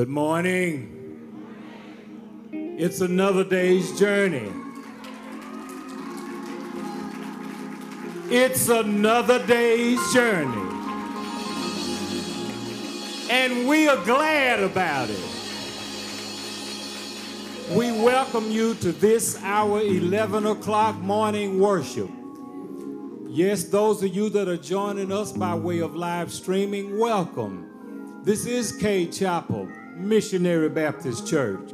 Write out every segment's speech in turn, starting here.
Good morning. It's another day's journey. It's another day's journey. And we are glad about it. We welcome you to this our 11 o'clock morning worship. Yes, those of you that are joining us by way of live streaming, welcome. This is Cade Chapel, Missionary Baptist Church.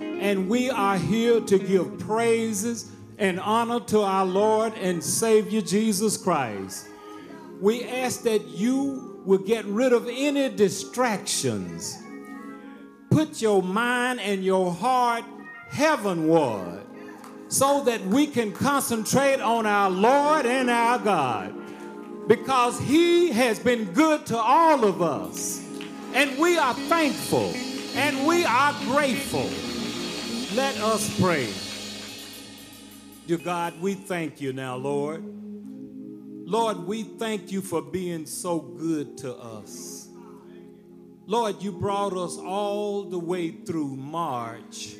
And we are here to give praises and honor to our Lord and Savior Jesus Christ. We ask that you will get rid of any distractions. Put your mind and your heart heavenward so that we can concentrate on our Lord and our God because He has been good to all of us. And we are thankful and we are grateful. Let us pray. Dear God, we thank you now, Lord. Lord, we thank you for being so good to us. Lord, you brought us all the way through March,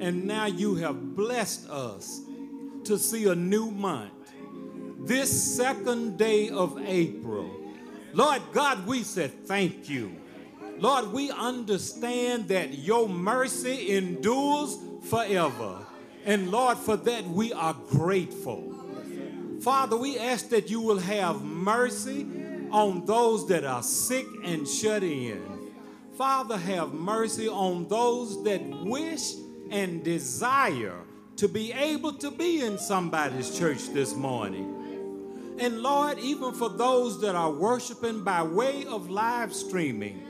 and now you have blessed us to see a new month. This second day of April. Lord God, we said thank you. Lord, we understand that your mercy endures forever. And Lord, for that we are grateful. Father, we ask that you will have mercy on those that are sick and shut in. Father, have mercy on those that wish and desire to be able to be in somebody's church this morning. And Lord, even for those that are worshiping by way of live streaming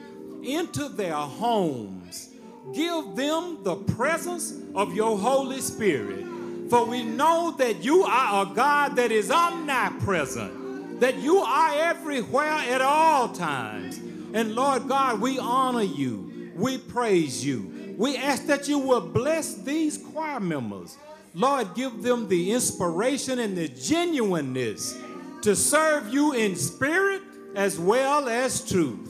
into their homes, give them the presence of your Holy Spirit. For we know that you are a God that is omnipresent, that you are everywhere at all times. And Lord God, we honor you, we praise you. We ask that you will bless these choir members. Lord, give them the inspiration and the genuineness to serve you in spirit as well as truth.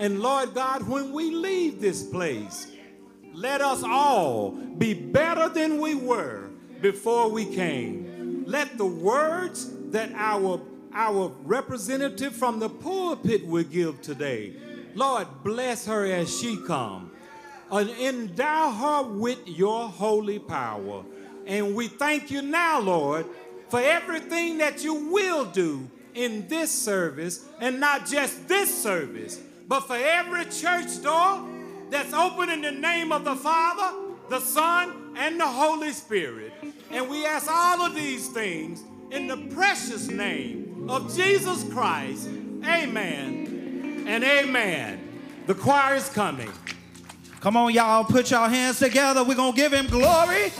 And Lord God, when we leave this place, let us all be better than we were before we came. Let the words that our, our representative from the pulpit will give today, Lord, bless her as she come. And endow her with your holy power. And we thank you now, Lord, for everything that you will do in this service, and not just this service, but for every church door that's open in the name of the Father, the Son, and the Holy Spirit. And we ask all of these things in the precious name of Jesus Christ. Amen and amen. The choir is coming. Come on, y'all, put your hands together. We're going to give him glory.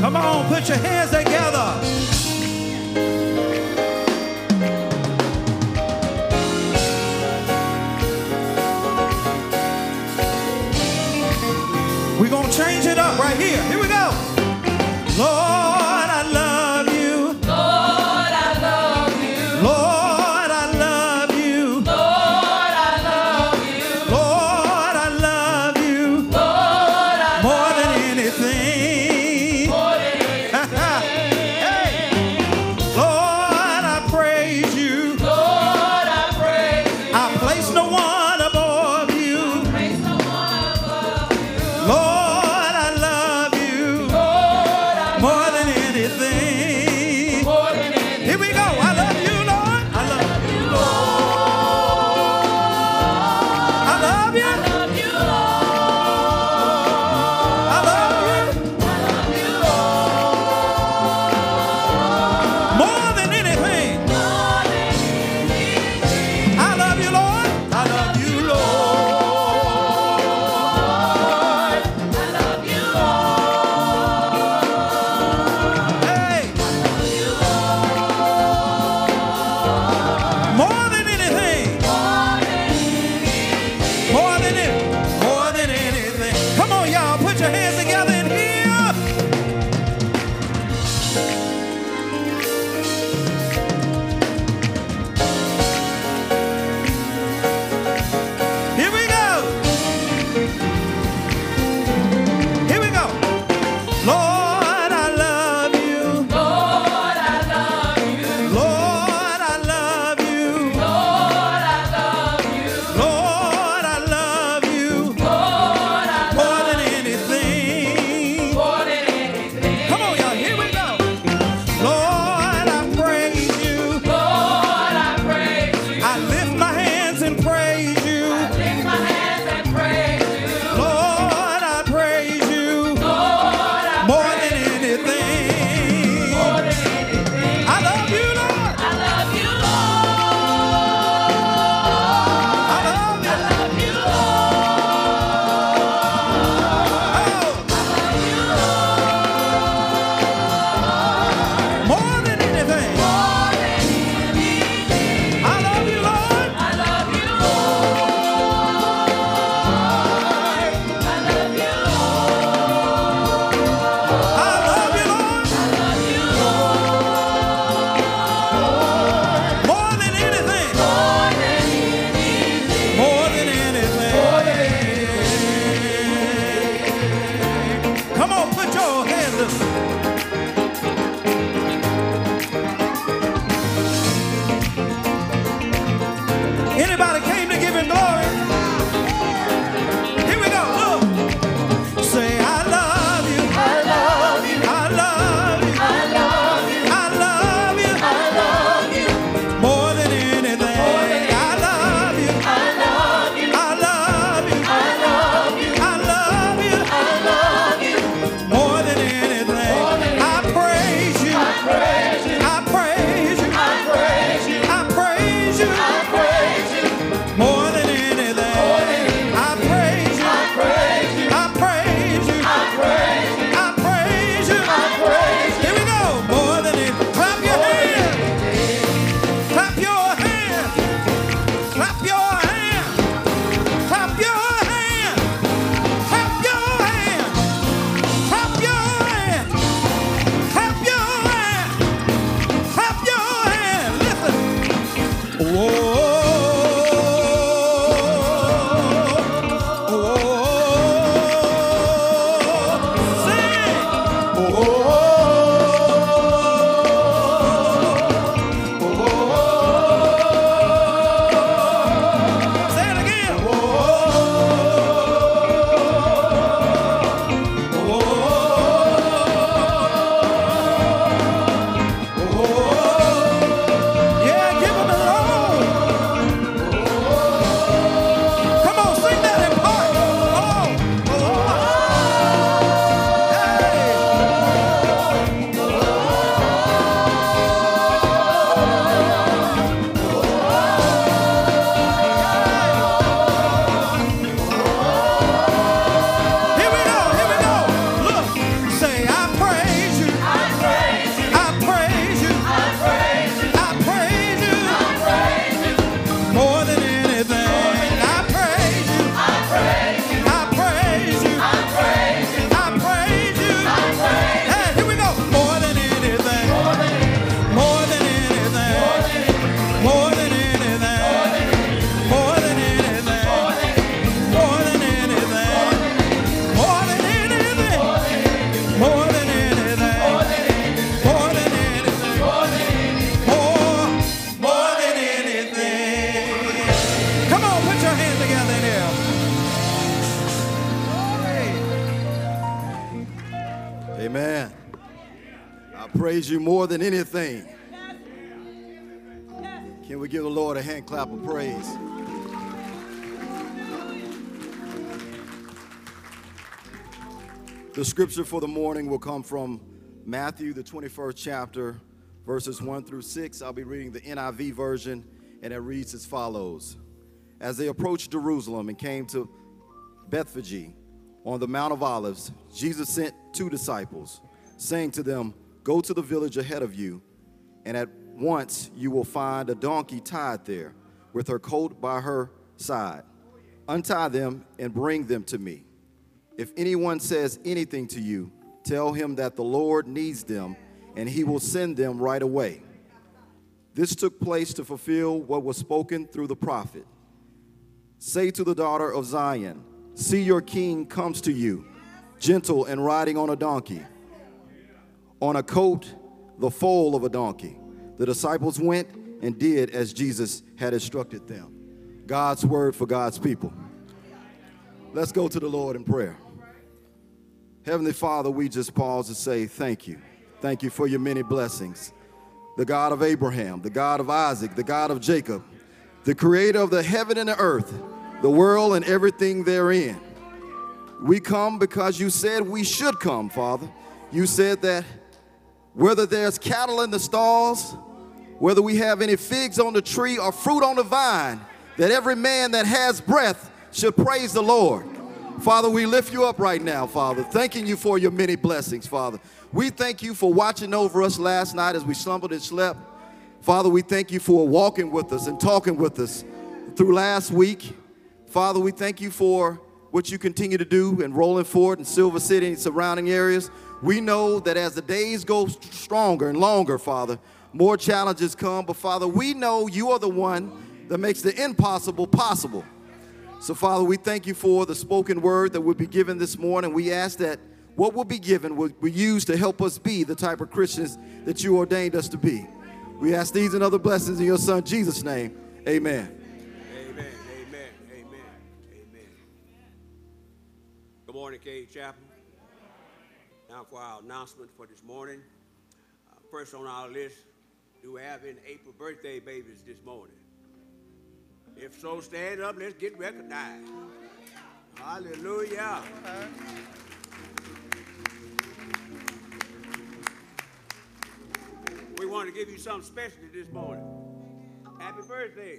Come on, put your hands together. Scripture for the morning will come from Matthew, the 21st chapter, verses 1 through 6. I'll be reading the NIV version, and it reads as follows As they approached Jerusalem and came to Bethphage on the Mount of Olives, Jesus sent two disciples, saying to them, Go to the village ahead of you, and at once you will find a donkey tied there, with her colt by her side. Untie them and bring them to me. If anyone says anything to you, tell him that the Lord needs them, and he will send them right away. This took place to fulfill what was spoken through the prophet. Say to the daughter of Zion, See, your king comes to you, gentle and riding on a donkey, on a coat, the foal of a donkey. The disciples went and did as Jesus had instructed them. God's word for God's people. Let's go to the Lord in prayer. Heavenly Father, we just pause to say thank you. Thank you for your many blessings. The God of Abraham, the God of Isaac, the God of Jacob, the creator of the heaven and the earth, the world and everything therein. We come because you said we should come, Father. You said that whether there's cattle in the stalls, whether we have any figs on the tree or fruit on the vine, that every man that has breath should praise the Lord. Father, we lift you up right now, Father, thanking you for your many blessings, Father. We thank you for watching over us last night as we slumbered and slept. Father, we thank you for walking with us and talking with us through last week. Father, we thank you for what you continue to do in Rolling Fork and Silver City and surrounding areas. We know that as the days go stronger and longer, Father, more challenges come. But Father, we know you are the one that makes the impossible possible. So, Father, we thank you for the spoken word that will be given this morning. We ask that what will be given will be used to help us be the type of Christians that you ordained us to be. We ask these and other blessings in your Son, Jesus' name. Amen. Amen, amen, amen, amen. Good morning, Cade Chapel. Now for our announcement for this morning. Uh, first on our list, do we have any April birthday babies this morning? If so, stand up, let's get recognized. Hallelujah. We want to give you something special this morning. Happy birthday.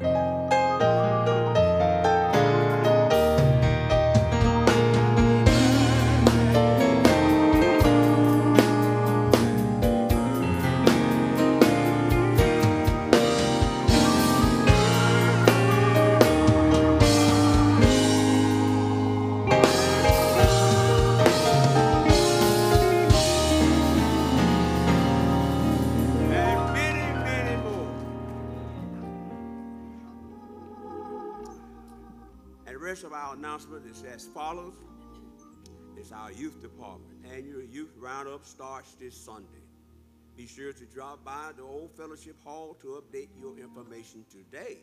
Announcement is as follows. It's our youth department. Annual youth roundup starts this Sunday. Be sure to drop by the old fellowship hall to update your information today.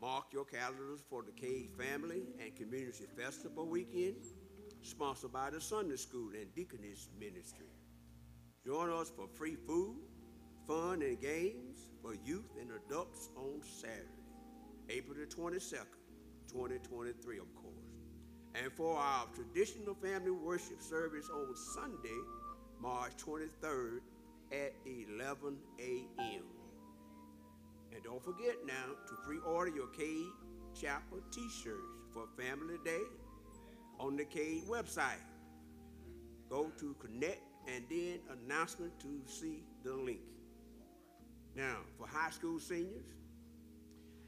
Mark your calendars for the Cade Family and Community Festival weekend, sponsored by the Sunday School and Deaconess Ministry. Join us for free food, fun, and games for youth and adults on Saturday, April the 22nd, 2023, of course. And for our traditional family worship service on Sunday, March 23rd at 11 a.m. And don't forget now to pre-order your Cade Chapel t-shirts for Family Day on the Cade website. Go to connect and then announcement to see the link. Now, for high school seniors,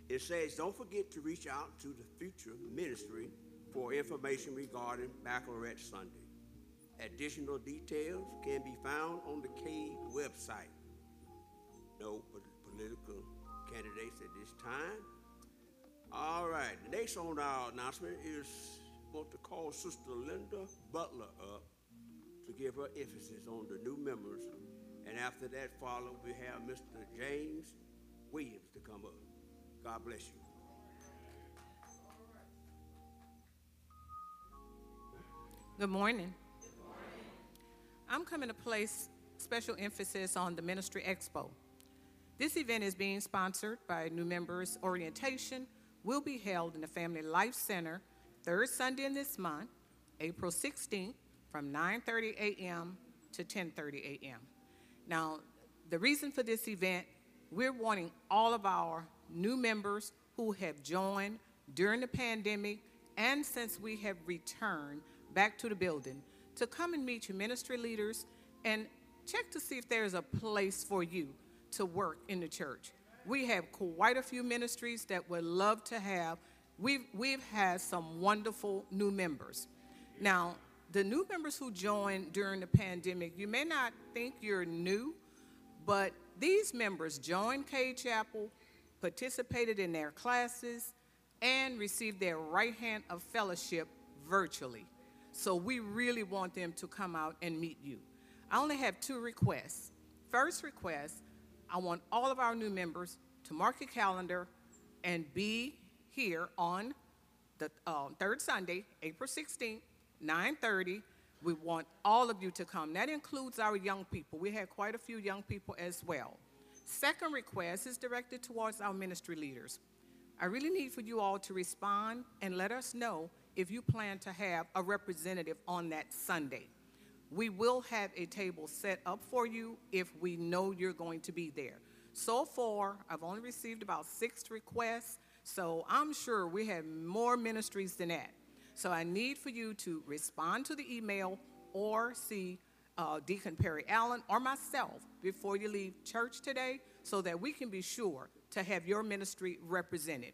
it says don't forget to reach out to the future ministry for information regarding Baccalaureate Sunday. Additional details can be found on the Cade website. No political candidates at this time. All right, the next on our announcement is want to call Sister Linda Butler up to give her emphasis on the new members. And after that follow, we have Mr. James Williams to come up. God bless you. Good morning. I'm coming to place special emphasis on the Ministry Expo. This event is being sponsored by New Members Orientation, will be held in the Family Life Center third Sunday in this month, April 16th, from 9:30 a.m. to 10:30 a.m. Now, the reason for this event, we're wanting all of our new members who have joined during the pandemic and since we have returned back to the building to come and meet your ministry leaders and check to see if there's a place for you to work in the church. We have quite a few ministries that would love to have. We've, we've had some wonderful new members. Now, the new members who joined during the pandemic, you may not think you're new, but these members joined Cade Chapel, participated in their classes, and received their right hand of fellowship virtually. So we really want them to come out and meet you. I only have two requests. First request, I want all of our new members to mark your calendar and be here on the uh, third Sunday, April 16th, 9:30. We want all of you to come. That includes our young people. We had quite a few young people as well. Second request is directed towards our ministry leaders. I really need for you all to respond and let us know if you plan to have a representative on that Sunday. We will have a table set up for you if we know you're going to be there. So far, I've only received about six requests, so I'm sure we have more ministries than that. So I need for you to respond to the email or see uh, Deacon Perry Allen or myself before you leave church today so that we can be sure to have your ministry represented.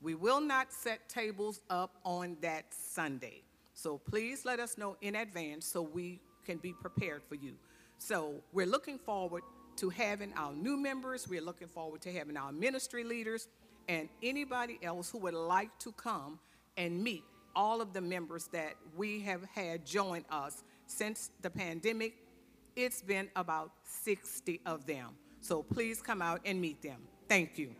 We will not set tables up on that Sunday. So please let us know in advance so we can be prepared for you. So we're looking forward to having our new members, we're looking forward to having our ministry leaders, and anybody else who would like to come and meet all of the members that we have had join us since the pandemic. It's been about 60 of them. So please come out and meet them. Thank you.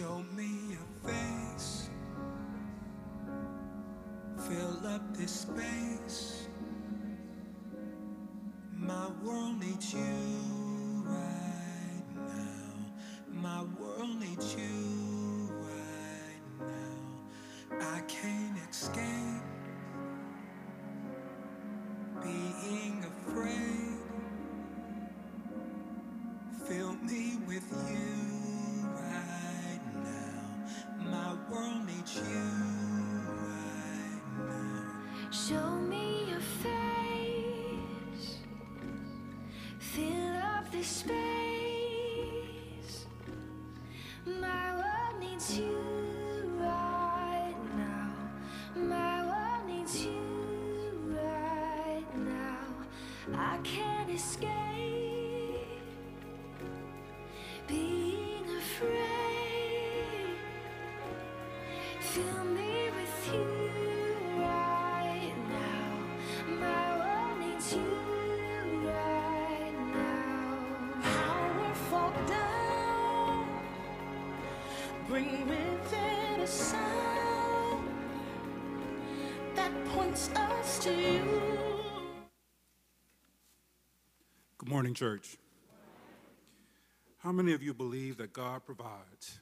Show me your face. Fill up this space. My world needs you That points us to you. Good morning, church. How many of you believe that God provides?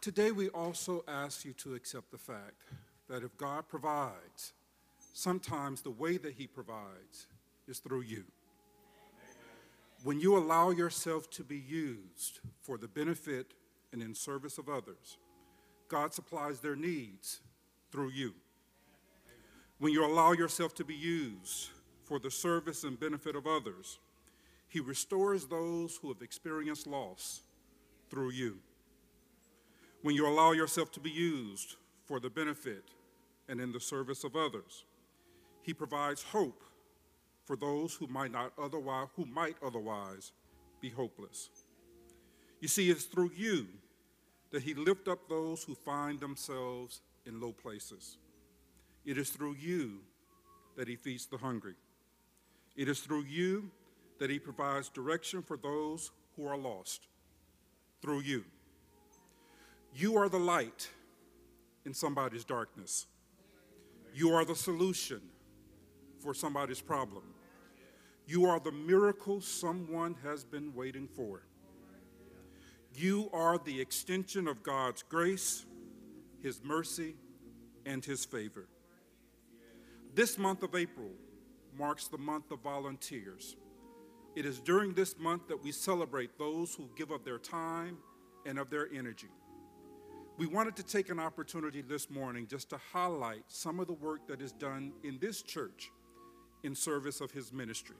Today, we also ask you to accept the fact that if God provides, sometimes the way that He provides is through you. When you allow yourself to be used for the benefit and in service of others, God supplies their needs through you. When you allow yourself to be used for the service and benefit of others, He restores those who have experienced loss through you. When you allow yourself to be used for the benefit and in the service of others, He provides hope for those who might not otherwise who might otherwise be hopeless. You see, it's through you that he lift up those who find themselves in low places. It is through you that he feeds the hungry. It is through you that he provides direction for those who are lost. Through you. You are the light in somebody's darkness. You are the solution for somebody's problem. You are the miracle someone has been waiting for. You are the extension of God's grace, His mercy, and His favor. This month of April marks the month of volunteers. It is during this month that we celebrate those who give of their time and of their energy. We wanted to take an opportunity this morning just to highlight some of the work that is done in this church in service of his ministry.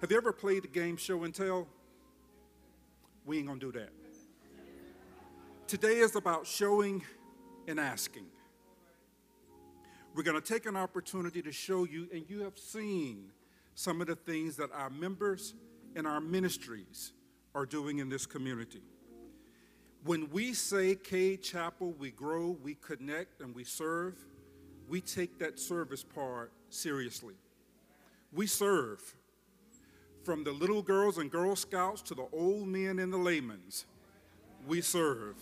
Have you ever played the game show and tell? We ain't gonna do that. Today is about showing and asking. We're gonna take an opportunity to show you, and you have seen some of the things that our members and our ministries are doing in this community. When we say Cade Chapel, we grow, we connect, and we serve, we take that service part seriously. We serve from the little girls and Girl Scouts to the old men and the laymen's. We serve.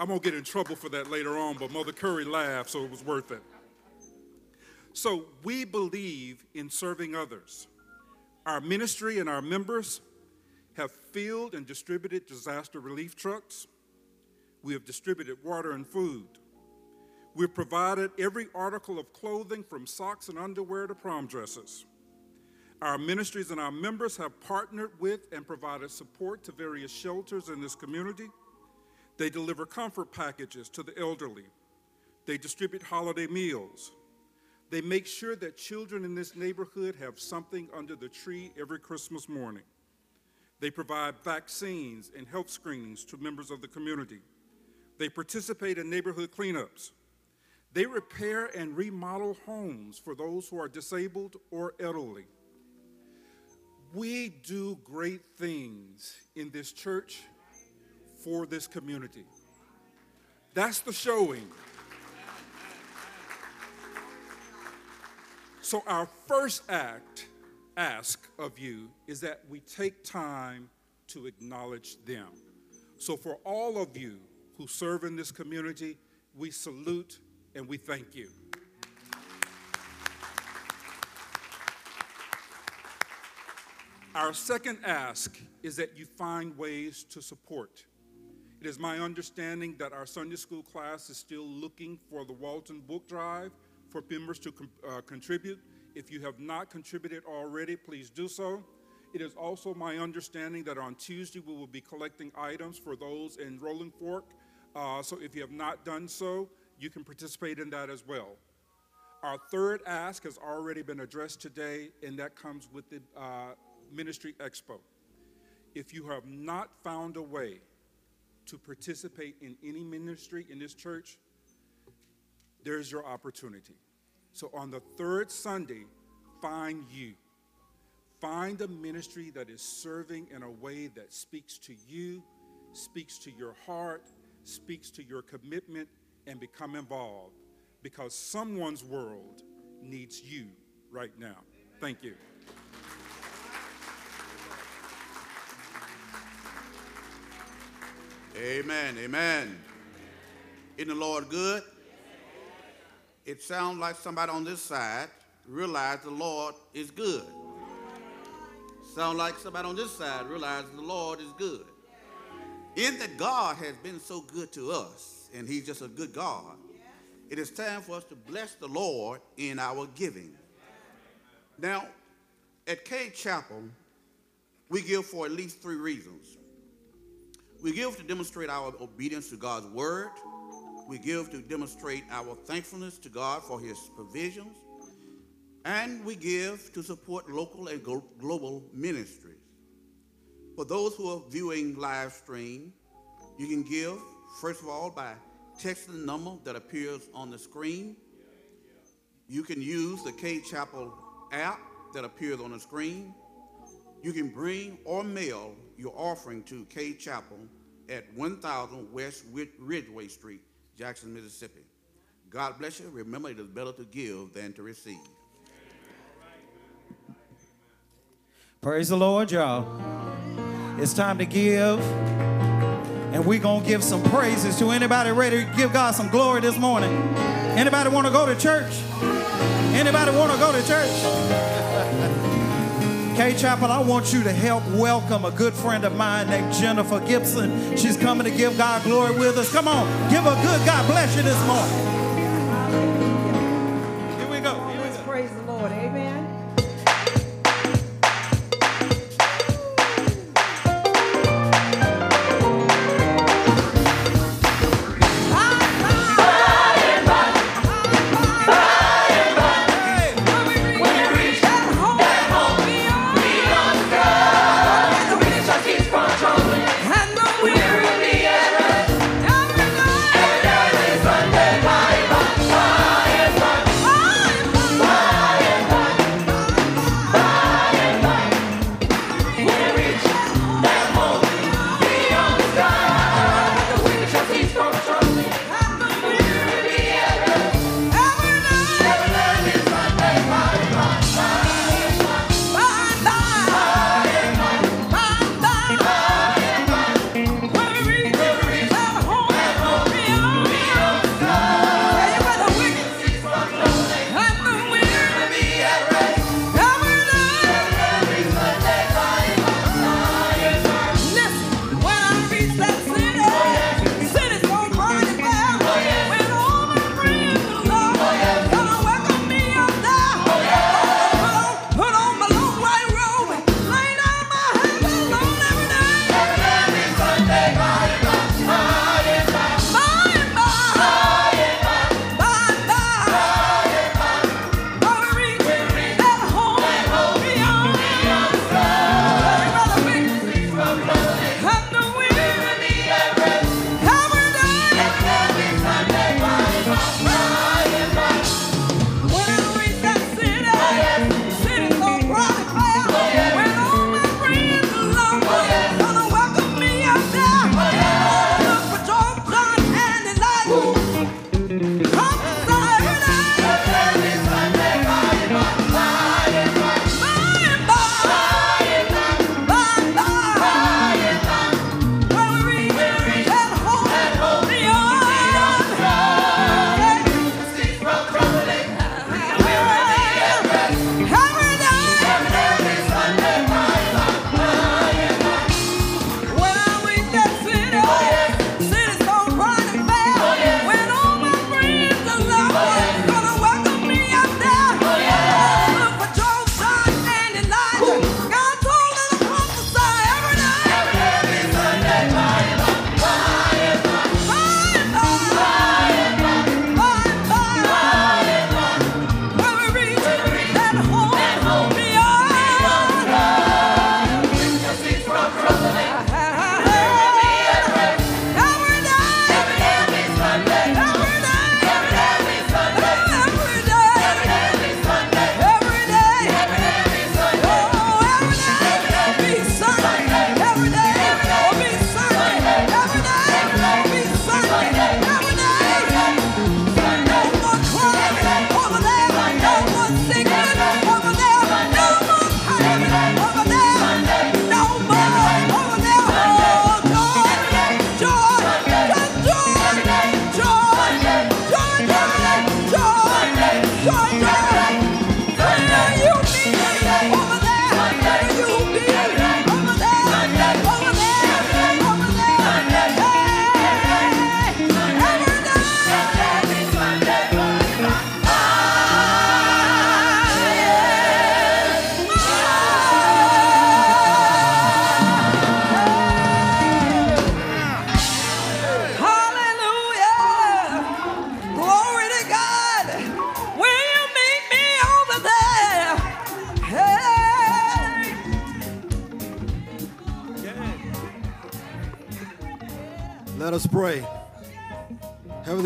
I'm gonna get in trouble for that later on, but Mother Curry laughed, so it was worth it. So we believe in serving others. Our ministry and our members have filled and distributed disaster relief trucks. We have distributed water and food. We've provided every article of clothing from socks and underwear to prom dresses. Our ministries and our members have partnered with and provided support to various shelters in this community. They deliver comfort packages to the elderly. They distribute holiday meals. They make sure that children in this neighborhood have something under the tree every Christmas morning. They provide vaccines and health screenings to members of the community. They participate in neighborhood cleanups. They repair and remodel homes for those who are disabled or elderly. We do great things in this church for this community. That's the showing. So, our first act, ask of you, is that we take time to acknowledge them. So, for all of you who serve in this community, we salute and we thank you. Our second ask is that you find ways to support. It is my understanding that our Sunday school class is still looking for the Walton Book Drive for members to uh, contribute. If you have not contributed already, please do so. It is also my understanding that on Tuesday we will be collecting items for those in Rolling Fork. Uh, so if you have not done so, you can participate in that as well. Our third ask has already been addressed today, and that comes with the uh, Ministry Expo. If you have not found a way to participate in any ministry in this church, there's your opportunity. So on the third Sunday, find you. Find a ministry that is serving in a way that speaks to you, speaks to your heart, speaks to your commitment, and become involved because someone's world needs you right now. Thank you. Amen. Amen. Isn't the Lord good? It sounds like somebody on this side realized the Lord is good. Sound like somebody on this side realized the Lord is good. In that God has been so good to us, and He's just a good God, it is time for us to bless the Lord in our giving. Now, at Cade Chapel, we give for at least three reasons. We give to demonstrate our obedience to God's word. We give to demonstrate our thankfulness to God for his provisions. And we give to support local and global ministries. For those who are viewing live stream, you can give, first of all, by texting the number that appears on the screen. You can use the Cade Chapel app that appears on the screen. You can bring or mail your offering to Cade Chapel at 1000 West Ridgeway Street, Jackson, Mississippi. God bless you. Remember, it is better to give than to receive. Praise the Lord, y'all. It's time to give. And we're going to give some praises to anybody ready to give God some glory this morning. Anybody want to go to church? Anybody want to go to church? Cade Chapel, I want you to help welcome a good friend of mine named Jennifer Gibson. She's coming to give God glory with us. Come on, give a good God bless you this morning.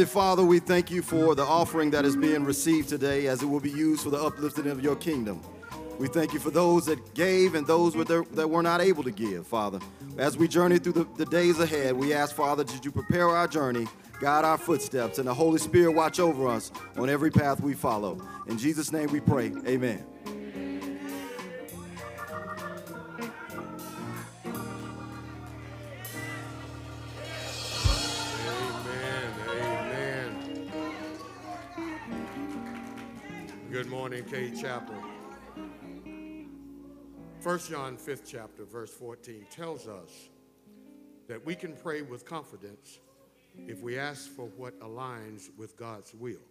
Heavenly Father, we thank you for the offering that is being received today as it will be used for the uplifting of your kingdom. We thank you for those that gave and those that were not able to give, Father. As we journey through the, the days ahead, we ask, Father, that you prepare our journey, guide our footsteps, and the Holy Spirit watch over us on every path we follow. In Jesus' name we pray. Amen. Amen. Good morning, Cade Chapel. 1 John 5th chapter, verse 14 tells us that we can pray with confidence if we ask for what aligns with God's will.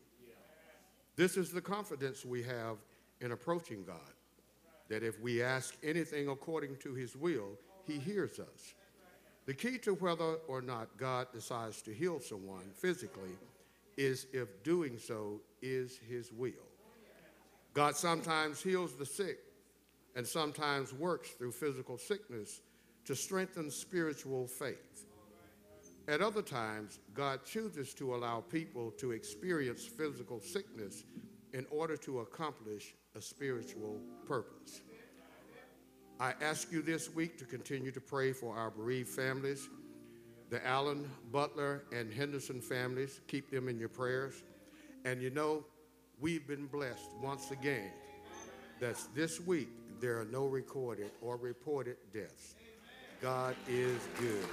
This is the confidence we have in approaching God, that if we ask anything according to his will, he hears us. The key to whether or not God decides to heal someone physically is if doing so is his will. God sometimes heals the sick and sometimes works through physical sickness to strengthen spiritual faith. At other times, God chooses to allow people to experience physical sickness in order to accomplish a spiritual purpose. I ask you this week to continue to pray for our bereaved families, the Allen, Butler, and Henderson families. Keep them in your prayers. And you know, we've been blessed once again that this week there are no recorded or reported deaths. God is good.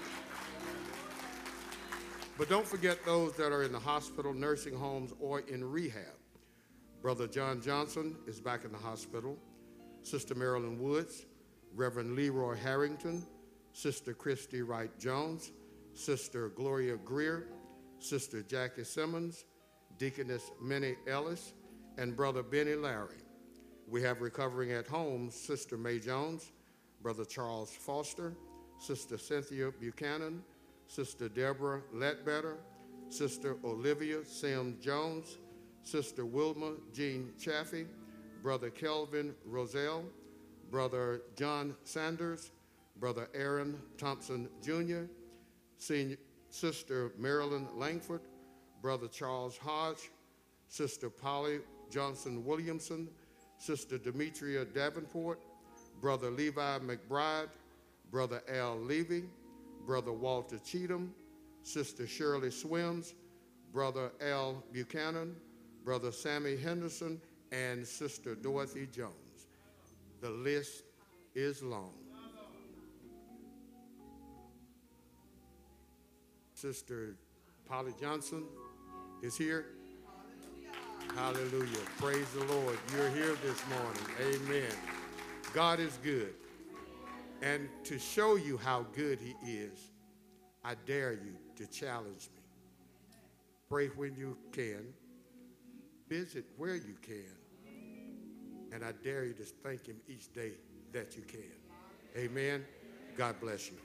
But don't forget those that are in the hospital, nursing homes, or in rehab. Brother John Johnson is back in the hospital. Sister Marilyn Woods, Reverend Leroy Harrington, Sister Christy Wright Jones, Sister Gloria Greer, Sister Jackie Simmons, Deaconess Minnie Ellis, and Brother Benny Larry. We have recovering at home Sister Mae Jones, Brother Charles Foster, Sister Cynthia Buchanan, Sister Deborah Ledbetter, Sister Olivia Sims Jones, Sister Wilma Jean Chaffee, Brother Kelvin Roselle, Brother John Sanders, Brother Aaron Thompson Jr., Senior, Sister Marilyn Langford, Brother Charles Hodge, Sister Polly Johnson Williamson, Sister Demetria Davenport, Brother Levi McBride, Brother Al Levy, Brother Walter Cheatham, Sister Shirley Swims, Brother Al Buchanan, Brother Sammy Henderson, and Sister Dorothy Jones. The list is long. Sister Polly Johnson is here. Hallelujah. Praise the Lord. You're here this morning. Amen. God is good. And to show you how good He is, I dare you to challenge me. Pray when you can, visit where you can, and I dare you to thank Him each day that you can. Amen. God bless you.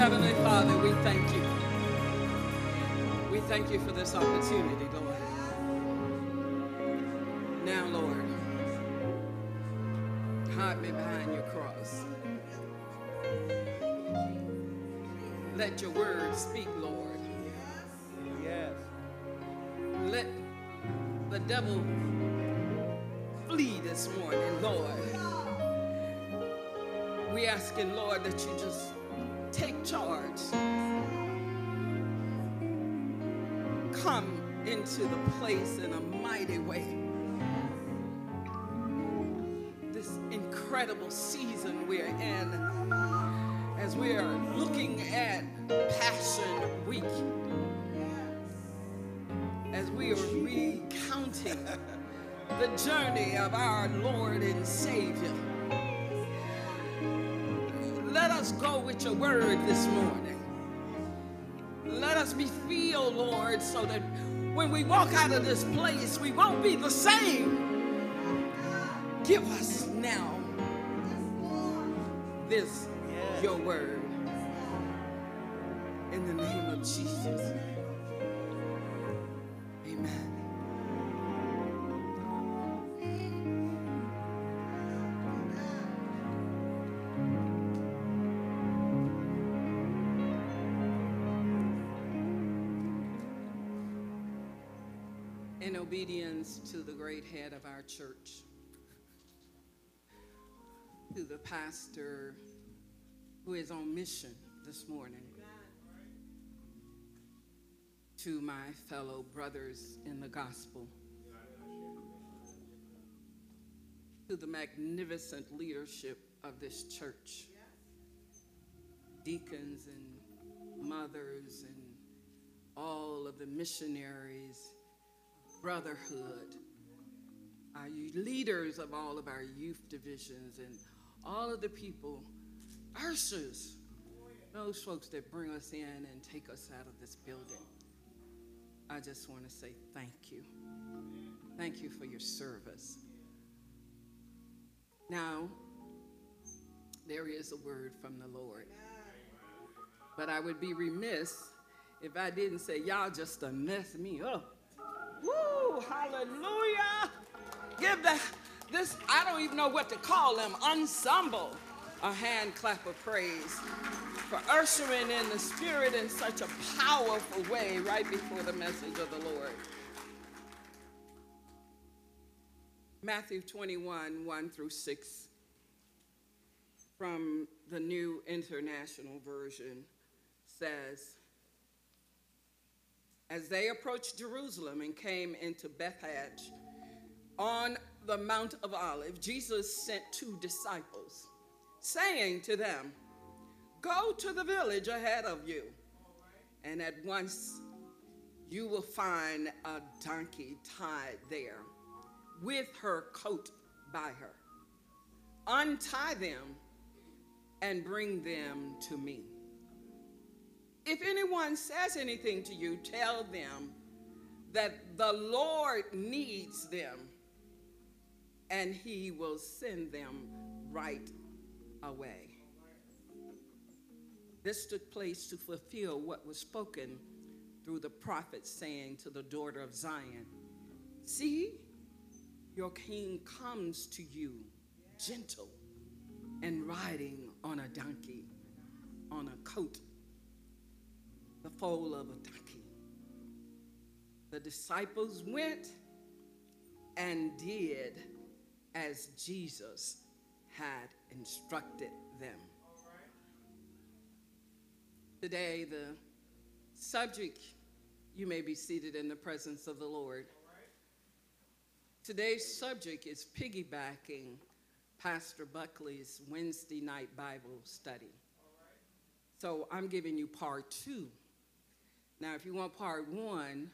Heavenly Father, we thank you. We thank you for this opportunity, Lord. Now, Lord, hide me behind your cross. Let your word speak, Lord. Yes. Let the devil flee this morning, Lord. We asking, Lord, that you just take charge. Come into the place in a mighty way. This incredible season we're in as we are looking at Passion Week as we are recounting the journey of our Lord and Savior. Let us go with your word this morning. Let us be filled, Lord, so that when we walk out of this place, we won't be the same. Give us now this, your word. In the name of Jesus. Amen. In obedience to the great head of our church, to the pastor who is on mission this morning to my fellow brothers in the gospel, to the magnificent leadership of this church, deacons and mothers and all of the missionaries, brotherhood, our leaders of all of our youth divisions, and all of the people, ushers, those folks that bring us in and take us out of this building. I just want to say thank you. Thank you for your service. Now, there is a word from the Lord. But I would be remiss if I didn't say, y'all just done mess me up. Woo, hallelujah. Give the, this, I don't even know what to call them, ensemble, a hand clap of praise for ushering in the Spirit in such a powerful way right before the message of the Lord. Matthew 21, 1 through 6, from the New International Version, says, As they approached Jerusalem and came into Bethphage on the Mount of Olives, Jesus sent two disciples, saying to them, Go to the village ahead of you, and at once you will find a donkey tied there with her coat by her. Untie them and bring them to me. If anyone says anything to you, tell them that the Lord needs them and he will send them right away. This took place to fulfill what was spoken through the prophet saying to the daughter of Zion, See, your king comes to you gentle and riding on a donkey, on a coat, the foal of a donkey. The disciples went and did as Jesus had instructed them. Today, the subject, you may be seated in the presence of the Lord. Today's subject is piggybacking Pastor Buckley's Wednesday night Bible study. So I'm giving you part two. Now, if you want part one,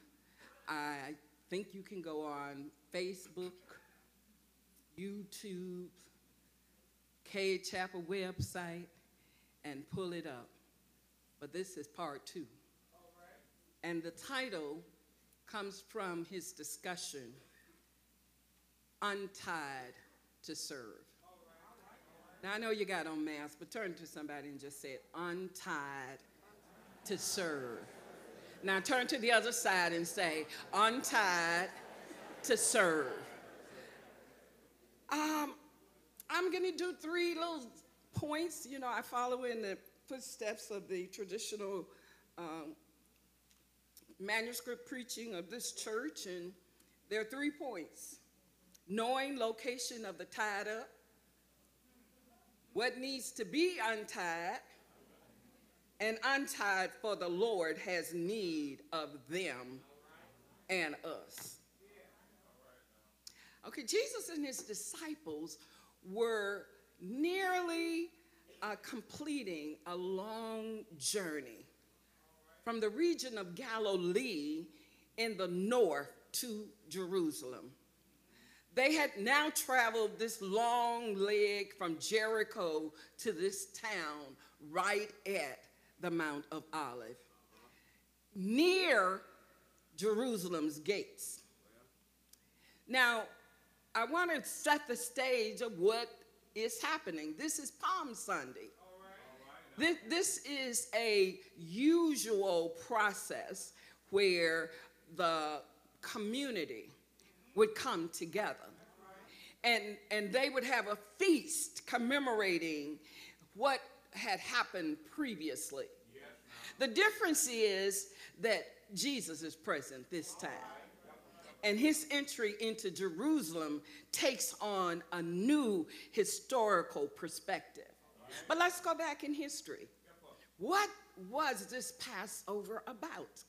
I think you can go on Facebook, YouTube, Cade Chapel website, and pull it up. But this is part two. And the title comes from his discussion Untied to Serve. Now, I know you got on masks, but turn to somebody and just say Untied to Serve. Now, turn to the other side and say Untied to Serve. Um, I'm going to do three little points. You know, I follow in the footsteps of the traditional um, manuscript preaching of this church, and there are three points knowing location of the tied up, what needs to be untied, and untied for the Lord has need of them and us. Okay, Jesus and his disciples were nearly uh, completing a long journey from the region of Galilee in the north to Jerusalem. They had now traveled this long leg from Jericho to this town right at the Mount of Olive, near Jerusalem's gates. Now, I want to set the stage of what is happening. This is Palm Sunday. This, this is a usual process where the community would come together. And, and they would have a feast commemorating what had happened previously. The difference is that Jesus is present this time. And his entry into Jerusalem takes on a new historical perspective. But let's go back in history. What was this Passover about?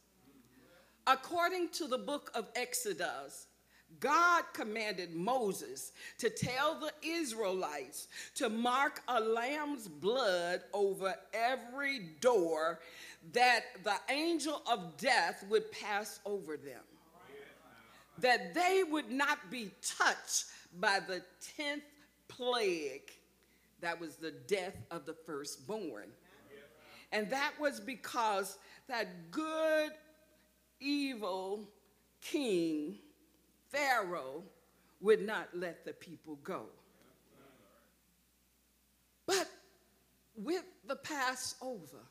According to the book of Exodus, God commanded Moses to tell the Israelites to mark a lamb's blood over every door that the angel of death would pass over them. That they would not be touched by the 10th plague. That was the death of the firstborn. And that was because that good, evil king, Pharaoh, would not let the people go. But with the Passover,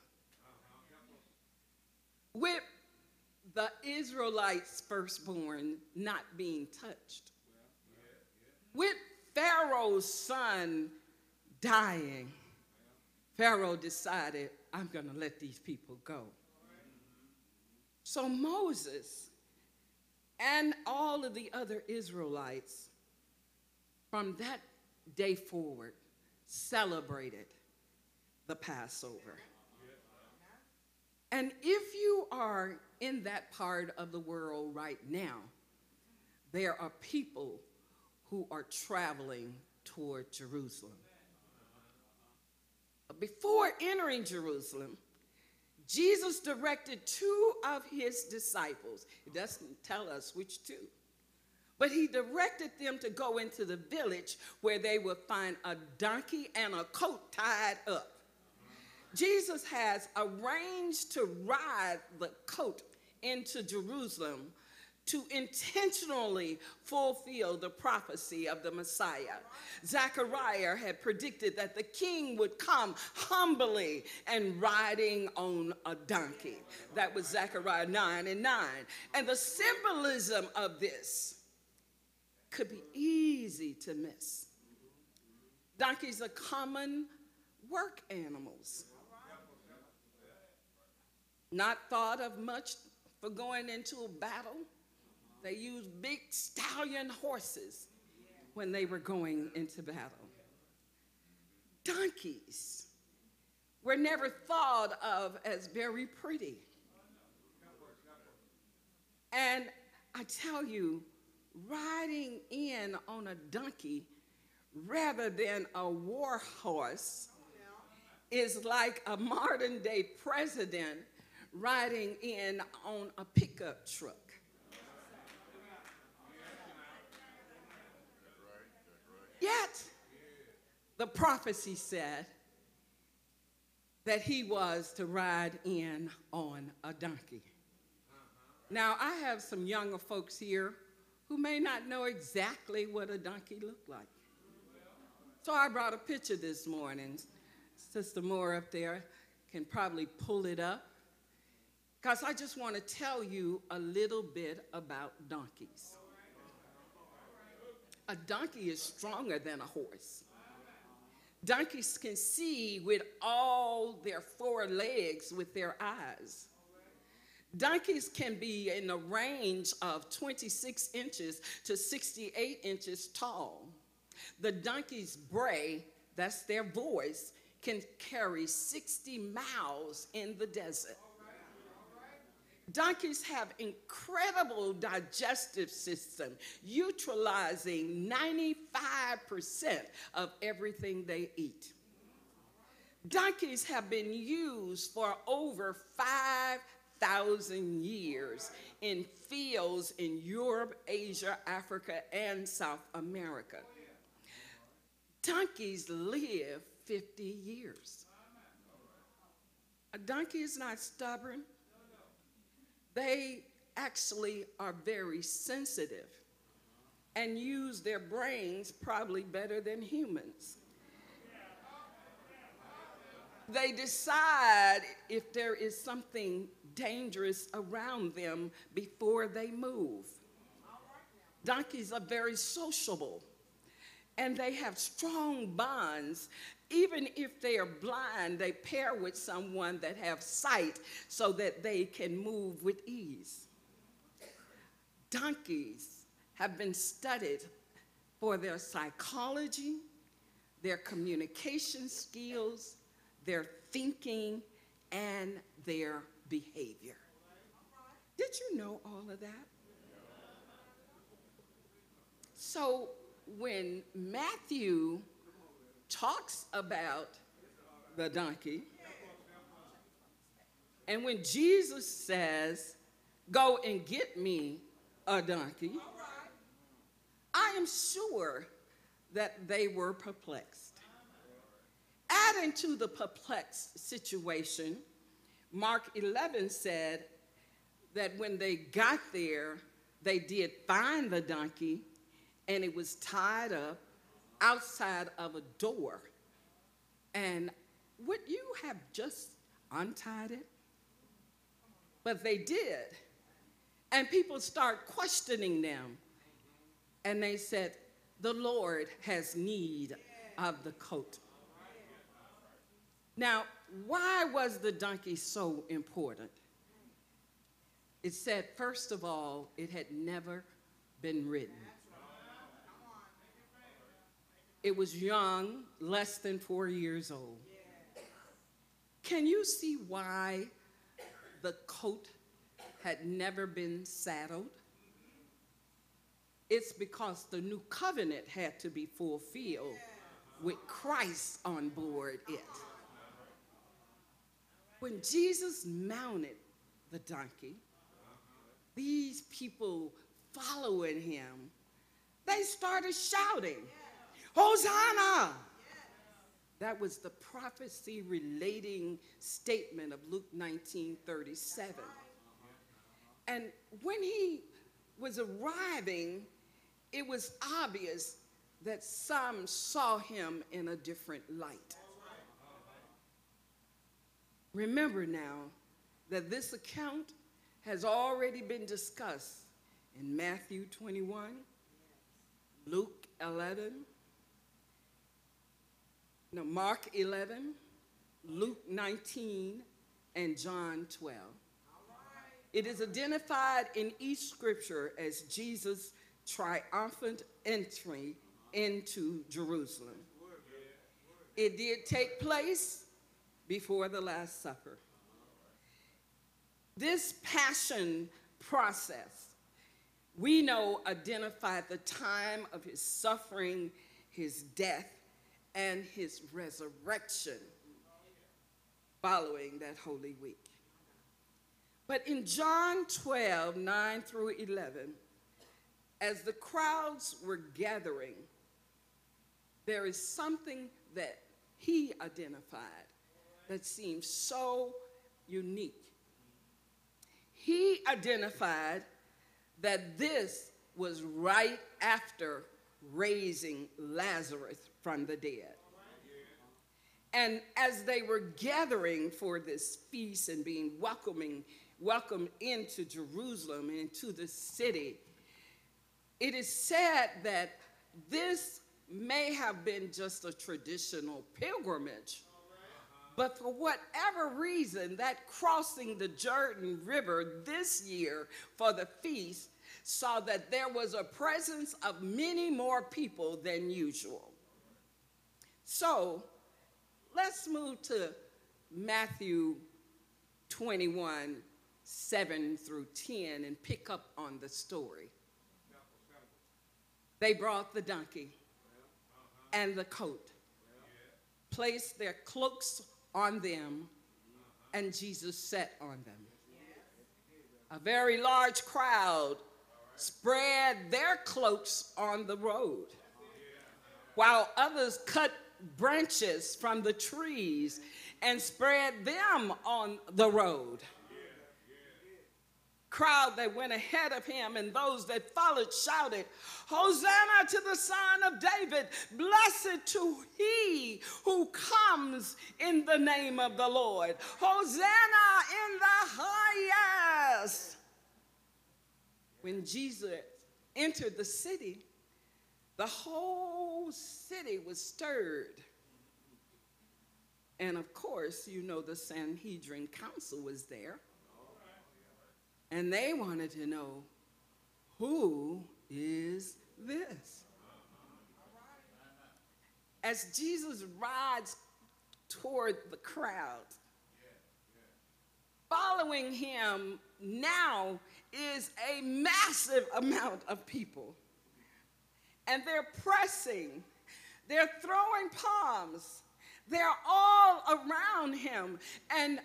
with the Israelites' firstborn not being touched, with Pharaoh's son dying, Pharaoh decided, I'm going to let these people go. So Moses and all of the other Israelites from that day forward celebrated the Passover. And if you are in that part of the world right now, there are people who are traveling toward Jerusalem. Before entering Jerusalem, Jesus directed two of his disciples. It doesn't tell us which two. But he directed them to go into the village where they would find a donkey and a coat tied up. Jesus has arranged to ride the coat into Jerusalem to intentionally fulfill the prophecy of the Messiah. Zechariah had predicted that the king would come humbly and riding on a donkey. That was Zechariah 9 and 9. And the symbolism of this could be easy to miss. Donkeys are common work animals. Not thought of much for going into a battle. They used big stallion horses when they were going into battle. Donkeys were never thought of as very pretty. And I tell you, riding in on a donkey rather than a war horse is like a modern day president riding in on a pickup truck. Yet, the prophecy said that he was to ride in on a donkey. Now, I have some younger folks here who may not know exactly what a donkey looked like. So I brought a picture this morning. Sister Moore up there can probably pull it up. Because I just want to tell you a little bit about donkeys. A donkey is stronger than a horse. Donkeys can see with all their four legs with their eyes. Donkeys can be in a range of 26 inches to 68 inches tall. The donkey's bray, that's their voice, can carry 60 miles in the desert. Donkeys have incredible digestive system, utilizing 95% of everything they eat. Donkeys have been used for over 5,000 years in fields in Europe, Asia, Africa, and South America. Donkeys live 50 years. A donkey is not stubborn they actually are very sensitive and use their brains probably better than humans. They decide if there is something dangerous around them before they move. Donkeys are very sociable and they have strong bonds. Even if they are blind, they pair with someone that have sight so that they can move with ease. Donkeys have been studied for their psychology, their communication skills, their thinking, and their behavior. Did you know all of that? So when Matthew talks about the donkey, and when Jesus says, Go and get me a donkey, I am sure that they were perplexed. Adding to the perplexed situation, Mark 11 said that when they got there, they did find the donkey and it was tied up outside of a door. And would you have just untied it? But they did. And people start questioning them. And they said, The Lord has need of the coat. Now, why was the donkey so important? It said, first of all, it had never been ridden. It was young, less than four years old. Can you see why the coat had never been saddled? It's because the new covenant had to be fulfilled with Christ on board it. When Jesus mounted the donkey, these people following him, they started shouting, Hosanna! That was the prophecy relating statement of Luke 19 37. Uh-huh. And when he was arriving, it was obvious that some saw him in a different light. Remember now that this account has already been discussed in Matthew 21, Luke 11, no, Mark 11, Luke 19, and John 12. It is identified in each scripture as Jesus' triumphant entry into Jerusalem. It did take place before the Last Supper. This passion process, we know, identified the time of his suffering, his death, and his resurrection following that Holy Week. But in John 12, 9 through 11, as the crowds were gathering, there is something that he identified that seems so unique. He identified that this was right after raising Lazarus from the dead. And as they were gathering for this feast and being welcoming, welcomed into Jerusalem and into the city, it is said that this may have been just a traditional pilgrimage. But for whatever reason, that crossing the Jordan River this year for the feast saw that there was a presence of many more people than usual. So let's move to Matthew 21 7 through 10 and pick up on the story. They brought the donkey and the coat, placed their cloaks on them, and Jesus sat on them. A very large crowd spread their cloaks on the road, while others cut branches from the trees and spread them on the road. Crowd that went ahead of him and those that followed shouted, Hosanna to the Son of David! Blessed to he who comes in the name of the Lord! Hosanna in the highest! When Jesus entered the city, the whole city was stirred. And of course, you know, the Sanhedrin Council was there. And they wanted to know who is this? As Jesus rides toward the crowd, following him now is a massive amount of people. And they're pressing, they're throwing palms, they're all around him. And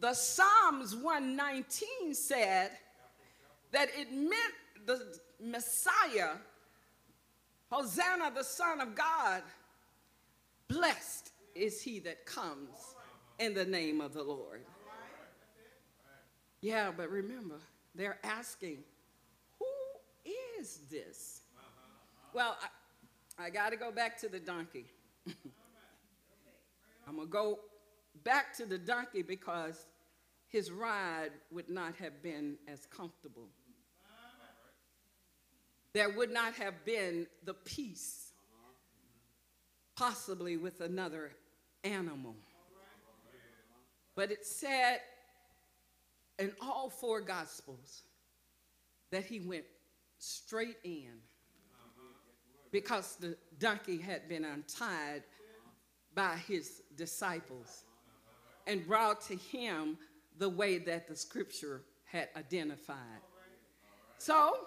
the Psalms 119 said that it meant the Messiah, Hosanna, the Son of God, blessed is he that comes in the name of the Lord. Yeah, but remember, they're asking, who is this? Well, I, I got to go back to the donkey. I'm going to go back to the donkey because his ride would not have been as comfortable. There would not have been the peace, possibly with another animal. But it said in all four gospels that he went straight in because the donkey had been untied by his disciples and brought to him the way that the scripture had identified. So,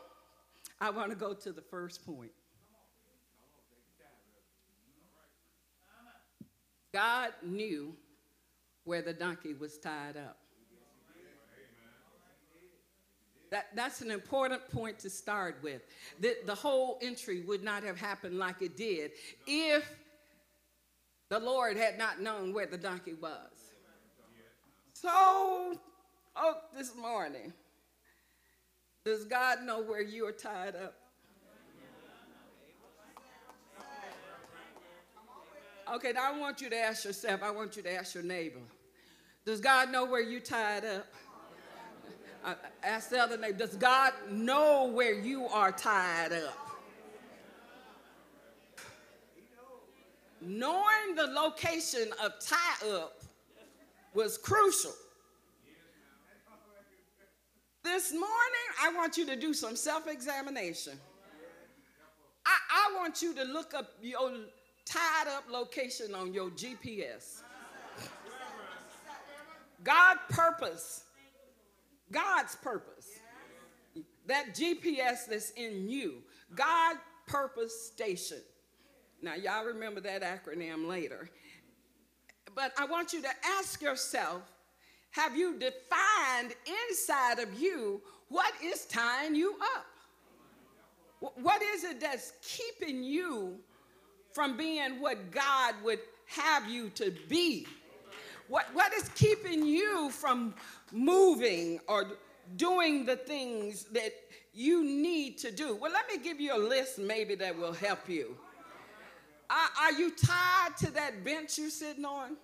I want to go to the first point. God knew where the donkey was tied up. That, that's an important point to start with. The, the whole entry would not have happened like it did if the Lord had not known where the donkey was. So, oh, this morning, does God know where you are tied up? Okay, now I want you to ask yourself, I want you to ask your neighbor. Does God know where you tied up? I ask the other neighbor, does God know where you are tied up? Knowing the location of tie up was crucial. This morning, I want you to do some self examination. I, I want you to look up your tied up location on your GPS. God purpose, God's purpose, that GPS that's in you, God purpose station. Now, y'all remember that acronym later. But I want you to ask yourself have you defined inside of you what is tying you up? What is it that's keeping you from being what God would have you to be? What, what is keeping you from moving or doing the things that you need to do? Well, let me give you a list maybe that will help you. Are, you tied to that bench you're sitting on?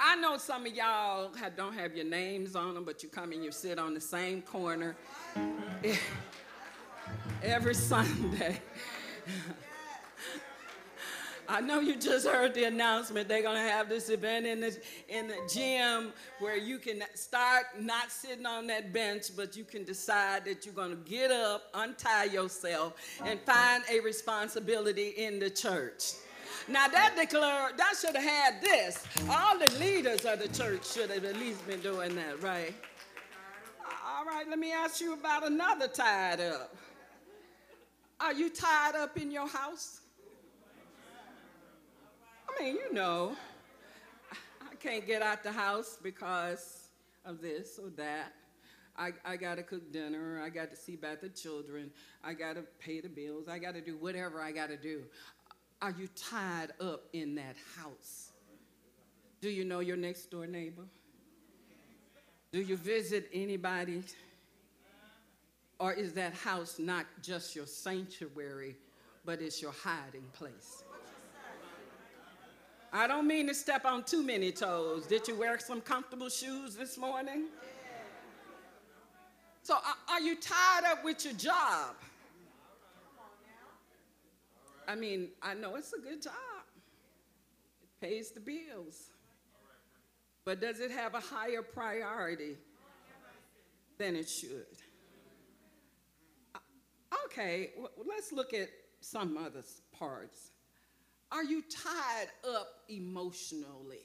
I know some of y'all have, don't have your names on them, but you come and you sit on the same corner every Sunday. I know you just heard the announcement. They're to have this event in the, in the gym where you can start not sitting on that bench, but you can decide that you're to get up, untie yourself, and find a responsibility in the church. Now that declare that should have had this. All the leaders of the church should have at least been doing that, right? All right, let me ask you about another tied up. Are you tied up in your house? I mean, you know, I can't get out the house because of this or that. I, I got to cook dinner. I got to see about the children. I got to pay the bills. I got to do whatever I got to do. Are you tied up in that house? Do you know your next door neighbor? Do you visit anybody? Or is that house not just your sanctuary, but it's your hiding place? I don't mean to step on too many toes. Did you wear some comfortable shoes this morning? So, are you tied up with your job? I mean, I know it's a good job, it pays the bills. But does it have a higher priority than it should? Uh, okay, well, let's look at some other parts. Are you tied up emotionally?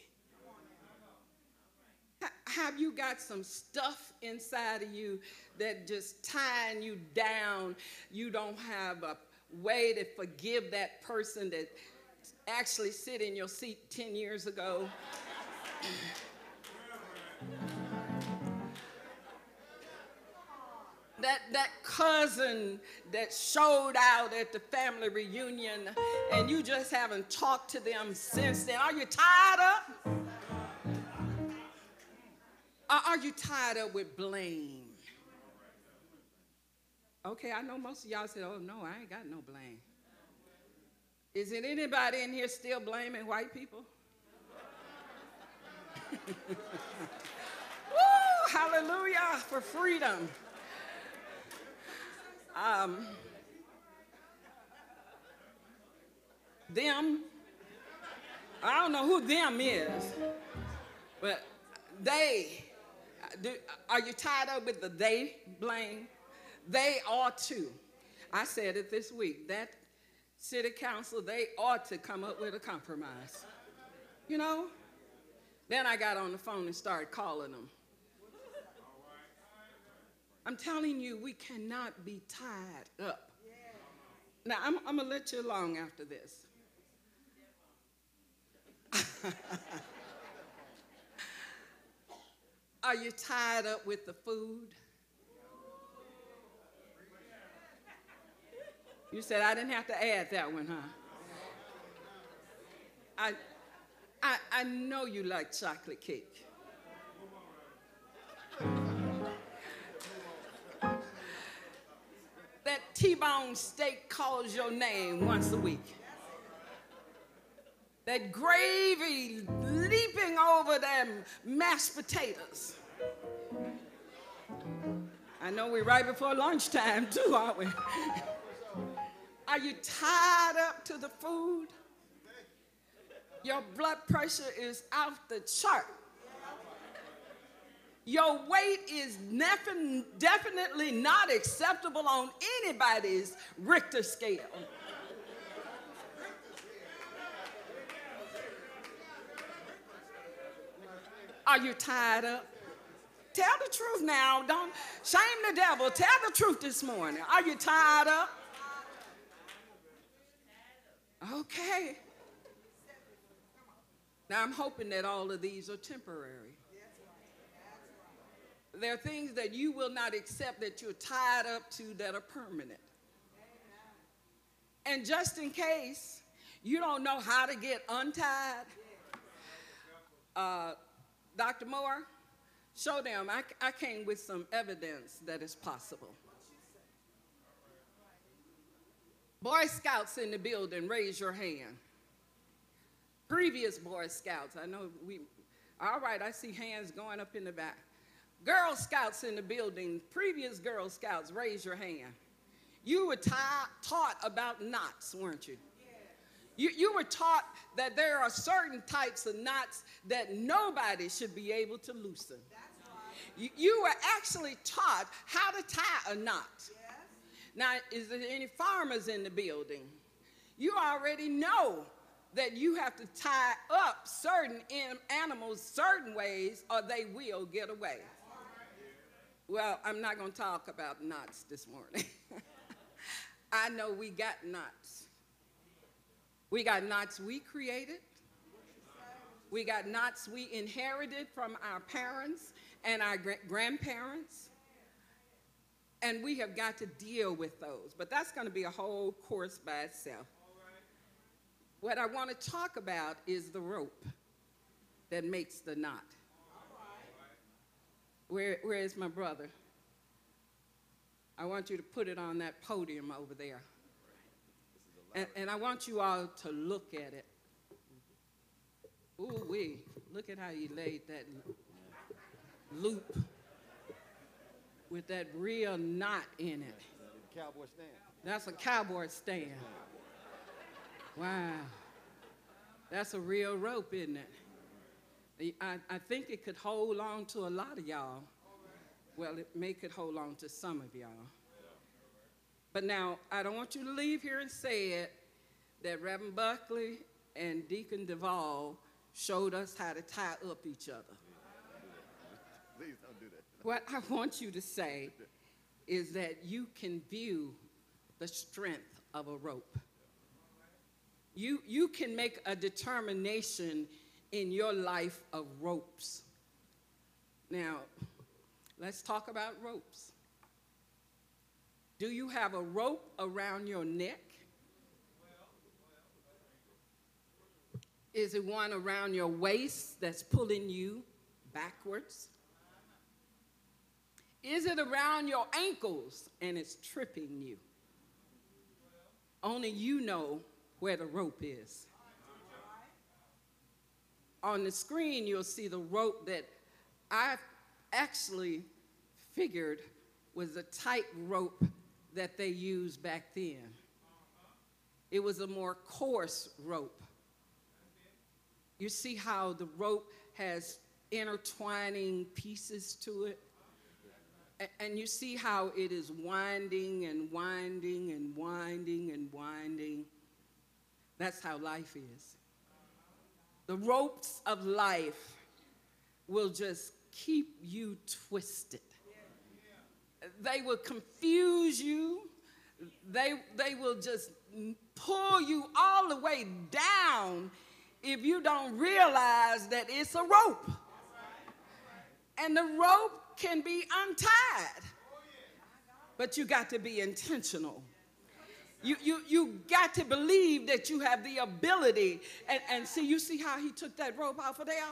have you got some stuff inside of you that just tying you down? You don't have a way to forgive that person that actually sit in your seat 10 years ago. That, that cousin that showed out at the family reunion and you just haven't talked to them since then. Are you tied up? Or are you tied up with blame? Okay, I know most of y'all said, oh no, I ain't got no blame. Is it anybody in here still blaming white people? Woo, hallelujah for freedom. Um, them, I don't know who them is, but they, do, are you tied up with the they blame? They ought to. I said it this week. That city council, they ought to come up with a compromise. You know? Then I got on the phone and started calling them. I'm telling you, we cannot be tied up. Now, I'm, I'm going to let you along after this. Are you tied up with the food? You said I didn't have to add that one, huh? I, I, I know you like chocolate cake. T-bone steak calls your name once a week. That gravy leaping over them mashed potatoes. I know we're right before lunchtime too, aren't we? Are you tied up to the food? Your blood pressure is off the chart. Your weight is definitely not acceptable on anybody's Richter scale. Are you tied up? Tell the truth now. Don't shame the devil. Tell the truth this morning. Are you tied up? Okay. Now I'm hoping that all of these are temporary. There are things that you will not accept that you're tied up to that are permanent. And just in case you don't know how to get untied, uh, Dr. Moore, show them. I, I came with some evidence that is possible. Boy Scouts in the building, raise your hand. Previous Boy Scouts, I know we, all right, I see hands going up in the back. Girl Scouts in the building, previous Girl Scouts, raise your hand. You were ta- taught about knots, weren't you? You, you were taught that there are certain types of knots that nobody should be able to loosen. You, you were actually taught how to tie a knot. Now, is there any farmers in the building? You already know that you have to tie up certain animals certain ways or they will get away. Well, I'm not going to talk about knots this morning. I know we got knots. We got knots we created. We got knots we inherited from our parents and our gra- grandparents. And we have got to deal with those. But that's going to be a whole course by itself. What I want to talk about is the rope that makes the knot. Where, where is my brother? I want you to put it on that podium over there. And, and I want you all to look at it. Ooh, wee. Look at how he laid that loop with that real knot in it. Cowboy stand. That's a cowboy stand. Wow. That's a real rope, isn't it? I, I think it could hold on to a lot of y'all. Well, it may could hold on to some of y'all. But now, I don't want you to leave here and say it that Reverend Buckley and Deacon Duvall showed us how to tie up each other. Please don't do that. What I want you to say is that you can view the strength of a rope. You, you can make a determination in your life of ropes. Now, let's talk about ropes. Do you have a rope around your neck? Is it one around your waist that's pulling you backwards? Is it around your ankles and it's tripping you? Only you know where the rope is. On the screen, you'll see the rope that I actually figured was a tight rope that they used back then. It was a more coarse rope. You see how the rope has intertwining pieces to it? And you see how it is winding and winding and winding and winding. That's how life is. The ropes of life will just keep you twisted. They will confuse you. They, they will just pull you all the way down if you don't realize that it's a rope. And the rope can be untied. But you got to be intentional. You, you, you got to believe that you have the ability. And, and see, you see how he took that rope off of there?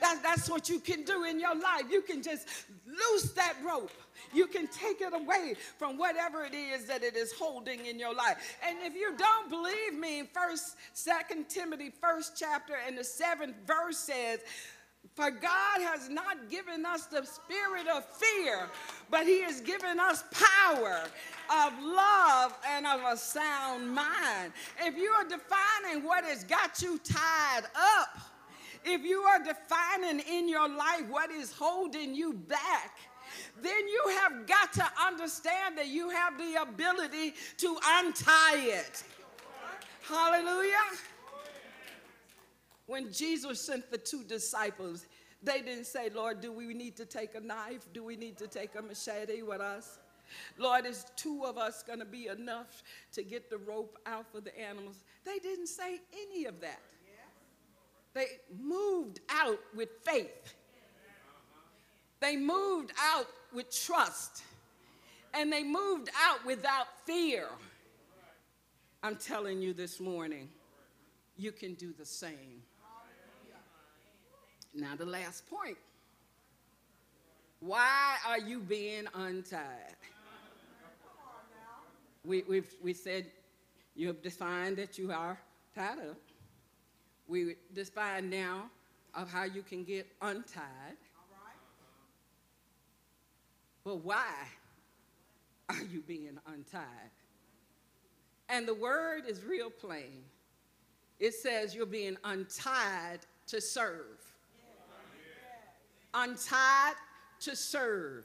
That, that's what you can do in your life. You can just loose that rope. You can take it away from whatever it is that it is holding in your life. And if you don't believe me, first, second Timothy, first chapter, and the seventh verse says, for God has not given us the spirit of fear, but He has given us power of love and of a sound mind. If you are defining what has got you tied up, if you are defining in your life what is holding you back, then you have got to understand that you have the ability to untie it. Hallelujah. When Jesus sent the two disciples, they didn't say, Lord, do we need to take a knife? Do we need to take a machete with us? Lord, is two of us going to be enough to get the rope out for the animals? They didn't say any of that. They moved out with faith. They moved out with trust. And they moved out without fear. I'm telling you this morning, you can do the same. Now, the last point. Why are you being untied? We, we've, we said you have defined that you are tied up. We define now of how you can get untied. But why are you being untied? And the word is real plain. It says you're being untied to serve. Untied to serve.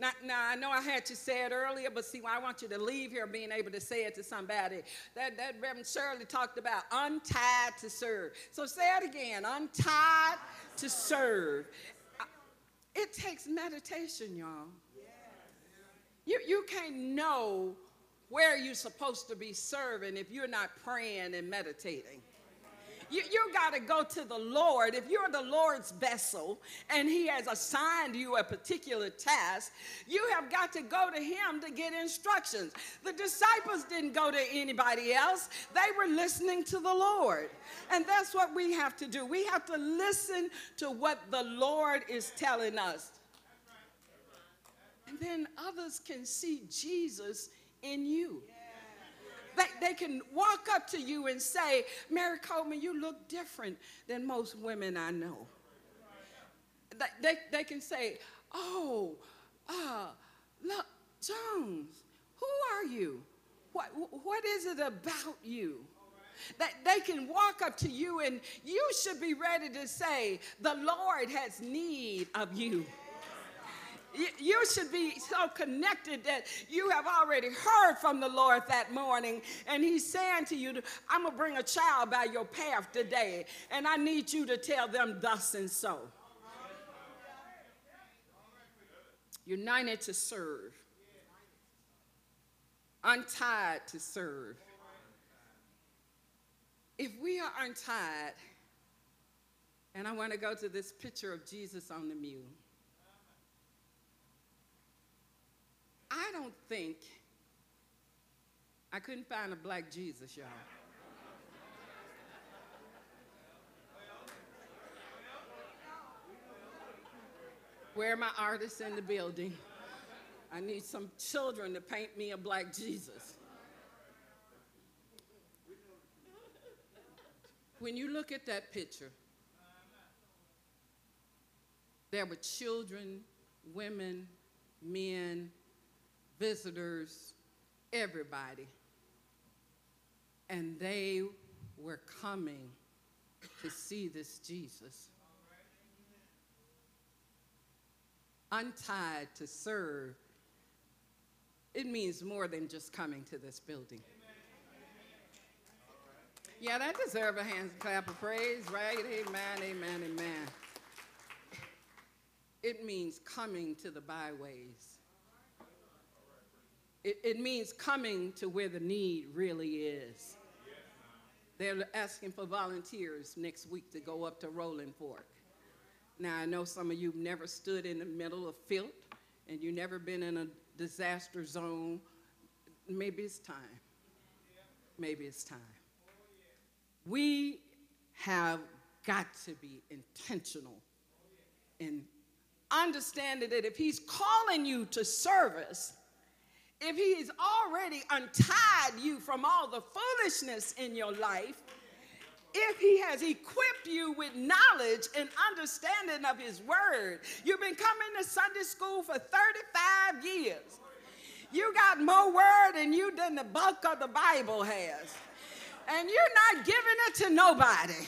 Now, now, I know I had to say it earlier, but see, I want you to leave here being able to say it to somebody. That, that Reverend Shirley talked about untied to serve. So say it again untied to serve. It takes meditation, y'all. You, you can't know where you're supposed to be serving if you're not praying and meditating. You, you got to go to the Lord. If you're the Lord's vessel and He has assigned you a particular task, you have got to go to Him to get instructions. The disciples didn't go to anybody else, they were listening to the Lord. And that's what we have to do. We have to listen to what the Lord is telling us. And then others can see Jesus in you. They, they can walk up to you and say, Mary Coleman, you look different than most women I know. They, they, they can say, Oh, uh, look, Jones, who are you? What, what is it about you? That they can walk up to you and you should be ready to say, The Lord has need of you. You- should be so connected that you have already heard from the Lord that morning, and He's saying to you, I'm gonna bring a child by your path today, and I need you to tell them thus and so. united to serve, untied to serve. If we are untied, and I want to go to this picture of Jesus on the mule. I don't think I couldn't find a black Jesus, y'all. Where are my artists in the building? I need some children to paint me a black Jesus. When you look at that picture, there were children, women, men, visitors, everybody. And they were coming to see this Jesus. Untied to serve, it means more than just coming to this building. Yeah, that deserves a hand clap of praise, right? Amen, amen, amen. It means coming to the byways. It, it means coming to where the need really is. They're asking for volunteers next week to go up to Rolling Fork. Now, I know some of you have never stood in the middle of filth and you've never been in a disaster zone. Maybe it's time. Maybe it's time. We have got to be intentional in understanding that if He's calling you to service, if he has already untied you from all the foolishness in your life, if he has equipped you with knowledge and understanding of his word. You've been coming to Sunday school for 35 years. You got more word than you than the bulk of the Bible has. And you're not giving it to nobody.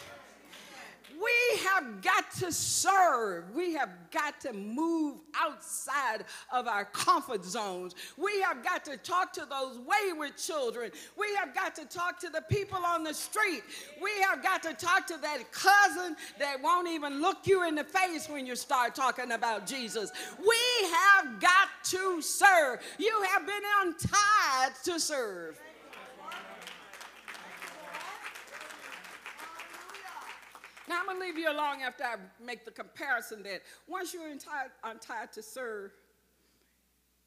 We have got to serve. We have got to move outside of our comfort zones. We have got to talk to those wayward children. We have got to talk to the people on the street. We have got to talk to that cousin that won't even look you in the face when you start talking about Jesus. We have got to serve. You have been untied to serve. Now, I'm going to leave you alone after I make the comparison that once you're untied, untied to serve,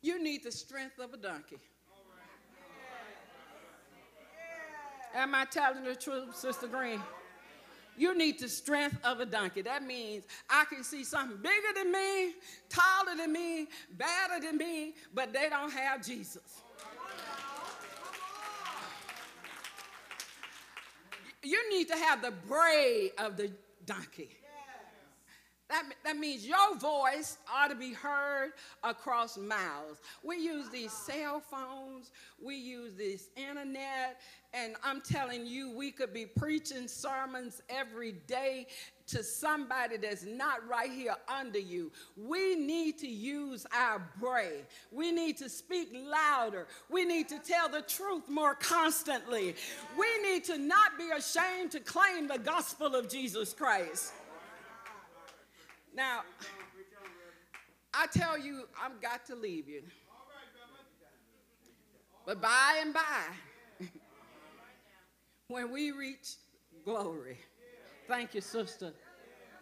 you need the strength of a donkey. Am I telling the truth, Sister Green? You need the strength of a donkey. That means I can see something bigger than me, taller than me, badder than me, but they don't have Jesus. You need to have the bray of the donkey. That, that means your voice ought to be heard across miles. We use these cell phones, we use this internet, and I'm telling you, we could be preaching sermons every day to somebody that's not right here under you. We need to use our bray. We need to speak louder. We need to tell the truth more constantly. We need to not be ashamed to claim the gospel of Jesus Christ. Now, I tell you, I've got to leave you. But by and by, when we reach glory, thank you, sister,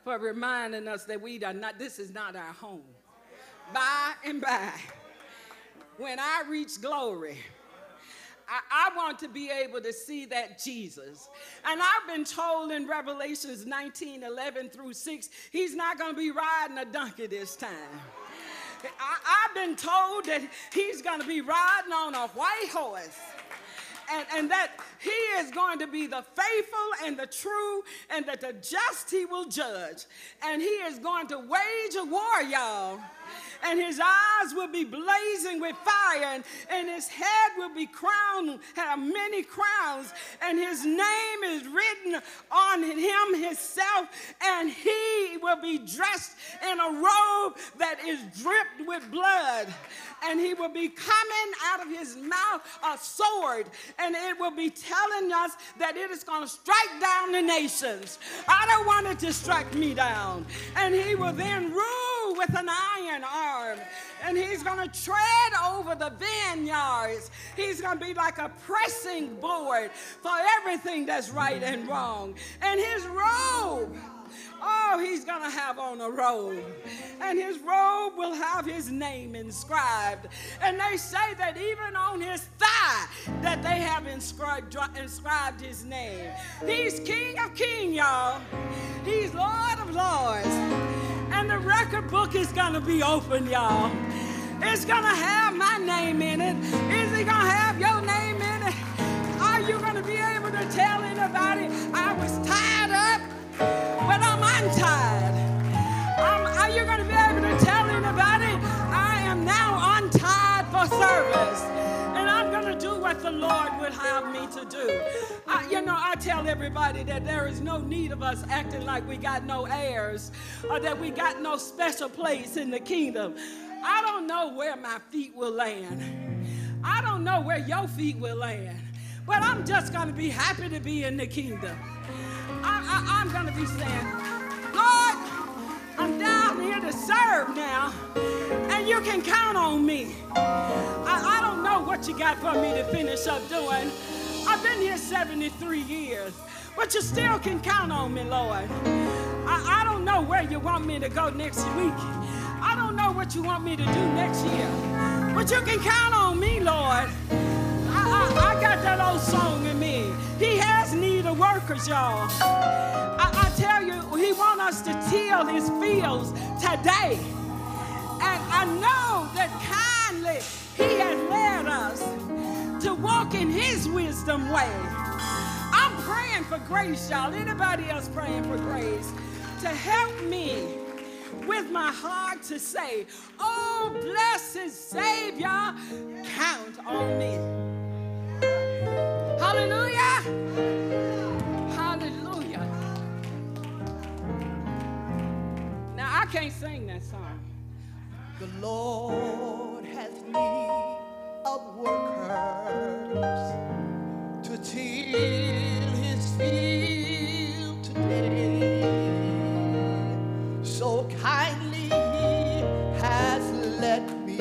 for reminding us that we are not, this is not our home. By and by, when I reach glory, I, I, want to be able to see that Jesus. And I've been told in Revelations 19 11 through 6, he's not going to be riding a donkey this time. I, I've been told that he's going to be riding on a white horse. And, and, that he is going to be the faithful and the true, and that the just he will judge. And he is going to wage a war, y'all and his eyes will be blazing with fire, and, and his head will be crowned, have many crowns, and his name is written on him himself, and he will be dressed in a robe that is dripped with blood, and he will be coming out of his mouth a sword, and it will be telling us that it is going to strike down the nations. I don't want it to strike me down, and he will then rule with an iron arm. And he's going to tread over the vineyards. He's going to be like a pressing board for everything that's right and wrong. And his robe. Oh, he's gonna have on a robe, and his robe will have his name inscribed. And they say that even on his thigh, that they have inscribed, inscribed his name. He's King of Kings, y'all. He's Lord of Lords. And the record book is gonna be open, y'all. It's gonna have my name in it. Is it gonna have your name in it? Are you gonna be able to tell anybody I was tied up? but I'm untied. Um, are you going to be able to tell anybody I am now untied for service? What the Lord would have me to do. I, you know, I tell everybody that there is no need of us acting like we got no heirs or that we got no special place in the kingdom. I don't know where my feet will land. I don't know where your feet will land. But I'm just going to be happy to be in the kingdom. I, am going to be saying, I'm down here to serve now, and you can count on me. I, I don't know what you got for me to finish up doing. I've been here 73 years, but you still can count on me, Lord. I, I don't know where you want me to go next week. I don't know what you want me to do next year, but you can count on me, Lord. I, I, I got that old song in me. He has need of workers, y'all. I, he wants us to till his fields today. And I know that kindly he has led us to walk in his wisdom way. I'm praying for grace, y'all. Anybody else praying for grace? To help me with my heart to say, Oh, blessed Savior, count on me. Hallelujah. I can't sing that song. The Lord has need of workers to till his field today. So kindly he has led me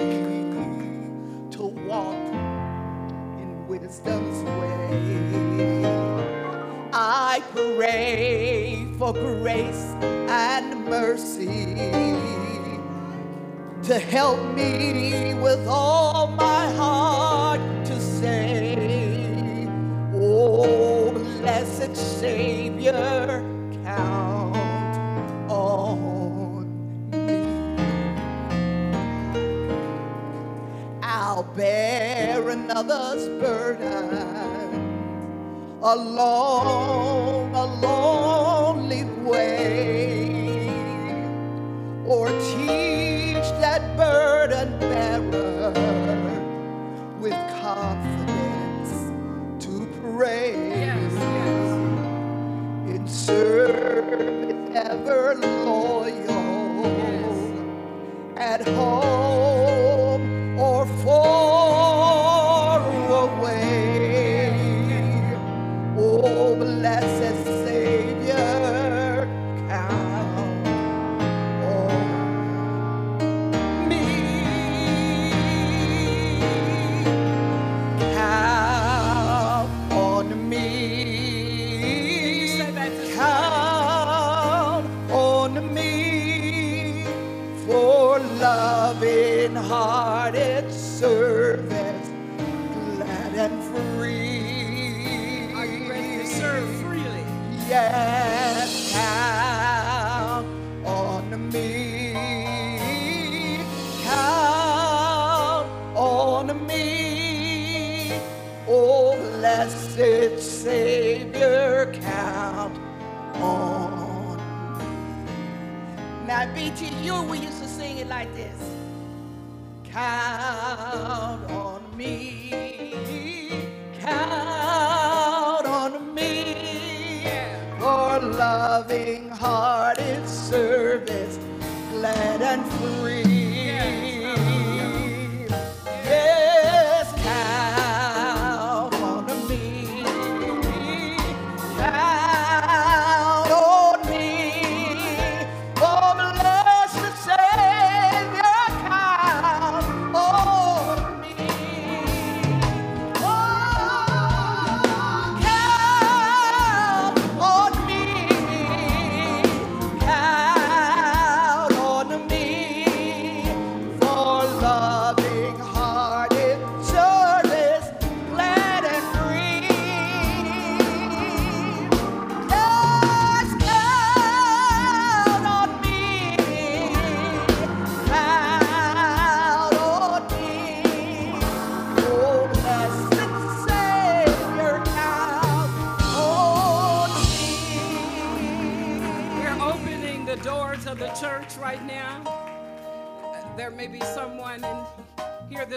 to walk in wisdom's way. I pray for grace and mercy to help me with all my heart to say, Oh, blessed Savior, count on me. I'll bear another's burden along a or teach that burden bearer with confidence to pray in service ever loyal at home BT you we used to sing it like this. Count on me. Count on me for loving hearted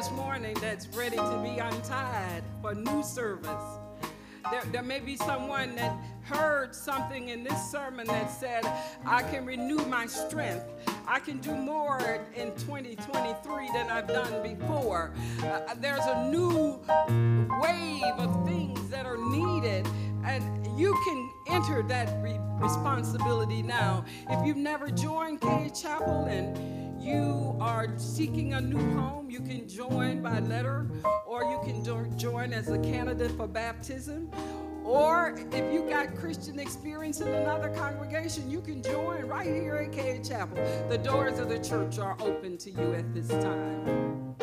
this morning that's ready to be untied for new service. There, there may be someone that heard something in this sermon that said, I can renew my strength. I can do more in 2023 than I've done before. Uh, there's a new wave of things that are needed, and you can enter that re- responsibility now. If you've never joined Cade Chapel and you are seeking a new home, you can join by letter or you can jo- join as a candidate for baptism. Or if you got Christian experience in another congregation, you can join right here at Cade Chapel. The doors of the church are open to you at this time.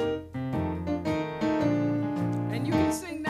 And you can sing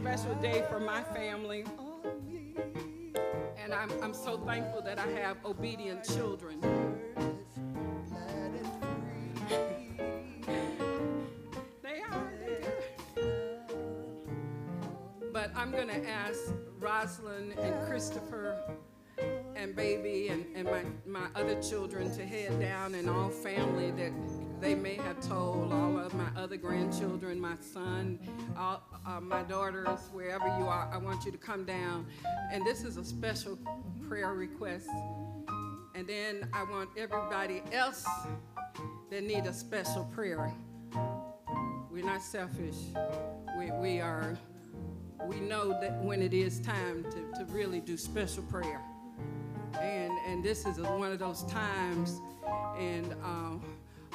special day for my family. And I'm, I'm so thankful that I have obedient children. They are. But I'm going to ask Rosalind and Christopher and baby and, and my, my other children to head down and all family that they may have told all of my other grandchildren my son all, uh, my daughters wherever you are i want you to come down. And this is a special prayer request. And then i want everybody else that need a special prayer. We're not selfish. We, we are we know that when it is time to, to really do special prayer. And and this is one of those times. And um,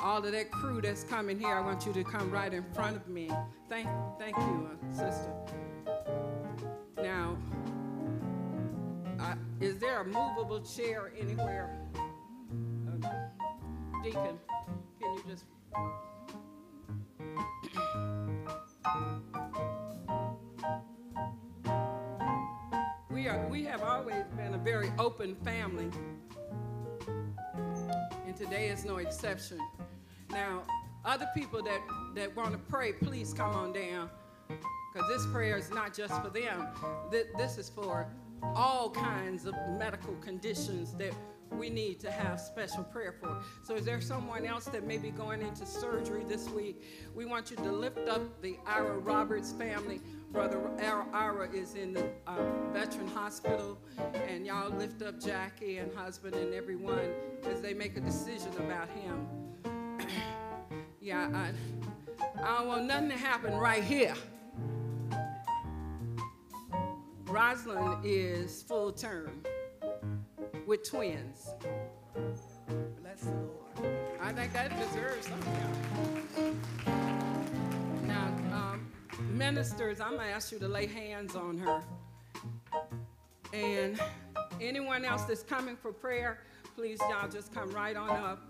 all of that crew that's coming here i want you to come right in front of me. Thank thank you uh, sister. Now uh, is there a movable chair anywhere? Uh, deacon can you just we are we have always been a very open family today is no exception now other people that that want to pray please come on down because this prayer is not just for them Th- this is for all kinds of medical conditions that we need to have special prayer for. So, is there someone else that may be going into surgery this week? We want you to lift up the Ira Roberts family. Brother Ira, is in the uh, veteran hospital, and y'all lift up Jackie and husband and everyone as they make a decision about him. yeah, I, I don't want nothing to happen right here. Rosalind is full term with twins. Bless the Lord. I think that deserves something. Ministers, I'm gonna ask you to lay hands on her. And anyone else that's coming for prayer, please y'all just come right on up.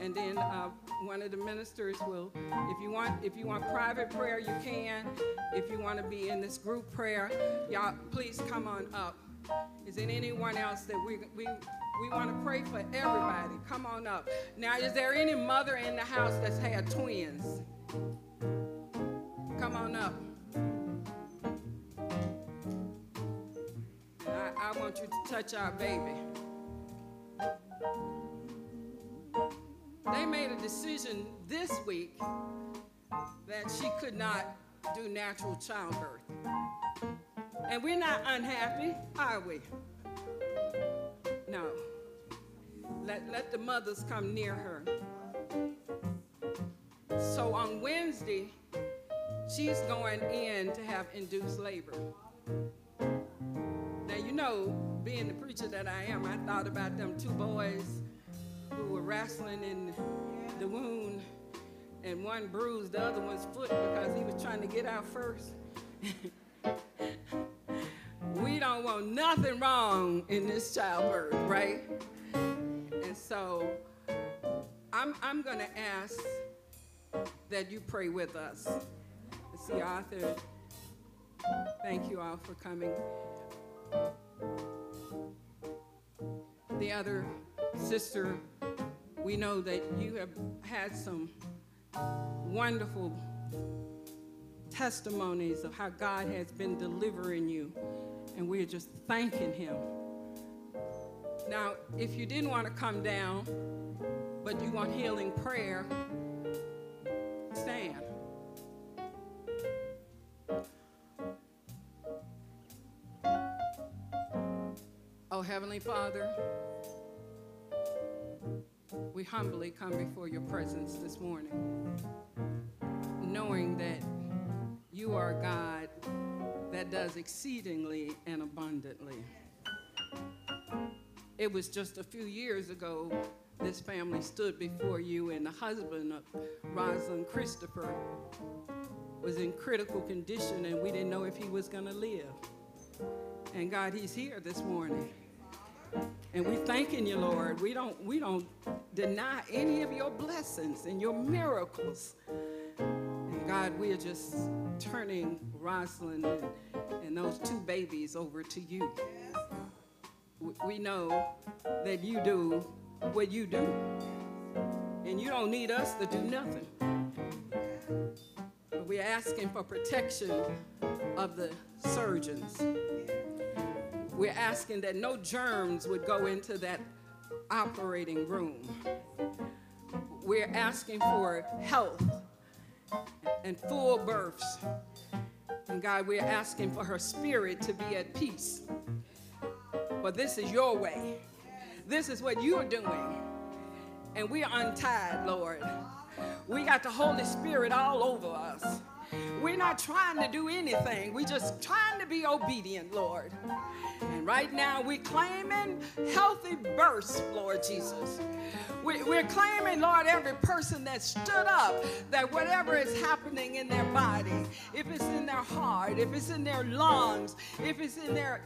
And then uh, one of the ministers will, if you want, if you want private prayer, you can. If you want to be in this group prayer, y'all please come on up. Is there anyone else that we we we want to pray for everybody? Come on up. Now, is there any mother in the house that's had twins? Come on up. I, want you to touch our baby. They made a decision this week that she could not do natural childbirth. And we're not unhappy, are we? No. Let, let the mothers come near her. So on Wednesday, she's going in to have induced labor. You know, being the preacher that I am, I thought about them two boys who were wrestling in the wound and one bruised the other one's foot because he was trying to get out first. we don't want nothing wrong in this childbirth, right? And so I'm, I'm going to ask that you pray with us. See, Arthur, thank you all for coming. The other sister, we know that you have had some wonderful testimonies of how God has been delivering you, and we're just thanking Him. Now, if you didn't want to come down, but you want healing prayer, stand. Oh, Heavenly Father, we humbly come before your presence this morning, knowing that you are God that does exceedingly and abundantly. It was just a few years ago this family stood before you, and the husband of Rosalind Christopher was in critical condition, and we didn't know if he was going to live. And God, he's here this morning. And we thanking you, Lord. We don't we don't deny any of your blessings and your miracles. And God, we are just turning Rosalind and, and those two babies over to you. We- know that you do what you do. And you don't need us to do nothing. But we're asking for protection of the surgeons. We're asking that no germs would go into that operating room. We're asking for health and full births. And God, we're asking for her spirit to be at peace. But this is your way. This is what you're doing. And we are untied, Lord. We got the Holy Spirit all over us. We're not trying to do anything. We're just trying to be obedient, Lord. And right now, we're claiming healthy births, Lord Jesus. We- We're claiming, Lord, every person that stood up, that whatever is happening in their body, if it's in their heart, if it's in their lungs, if it's in their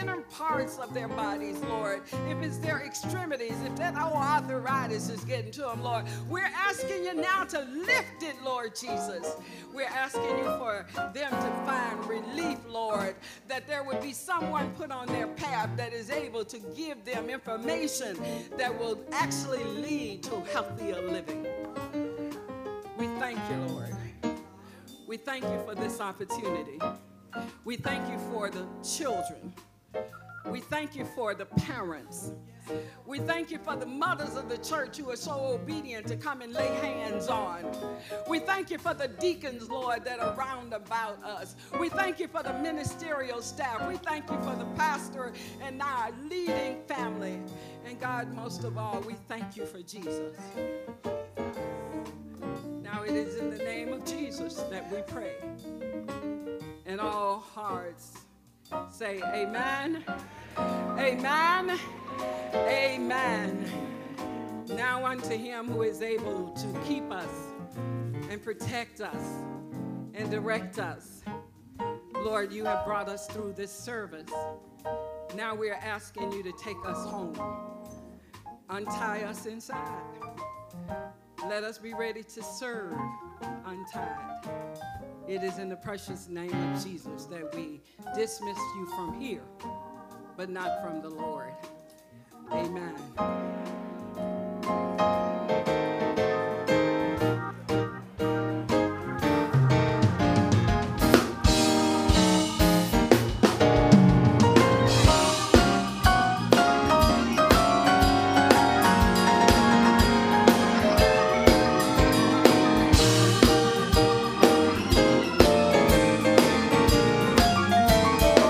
inner parts of their bodies, Lord, if it's their extremities, if that old arthritis is getting to them, Lord, we're asking you now to lift it, Lord Jesus. We're asking you for them to find relief, Lord, that there would be someone put on their path that is able to give them information that will actually lead to healthier living. We thank you, Lord. We thank you for this opportunity. We thank you for the children. We thank you for the parents. We thank you for the mothers of the church who are so obedient to come and lay hands on. We thank you for the deacons, Lord, that are round about us. We thank you for the ministerial staff. We thank you for the pastor and our leading family. And God, most of all, we thank you for Jesus. Now it is in the name of Jesus that we pray. And all hearts say, Amen, Amen, Amen. Now unto him who is able to keep us and protect us and direct us. Lord, you have brought us through this service. Now we are asking you to take us home. Untie us inside. Let us be ready to serve untied. It is in the precious name of Jesus that we dismiss you from here, but not from the Lord. Amen.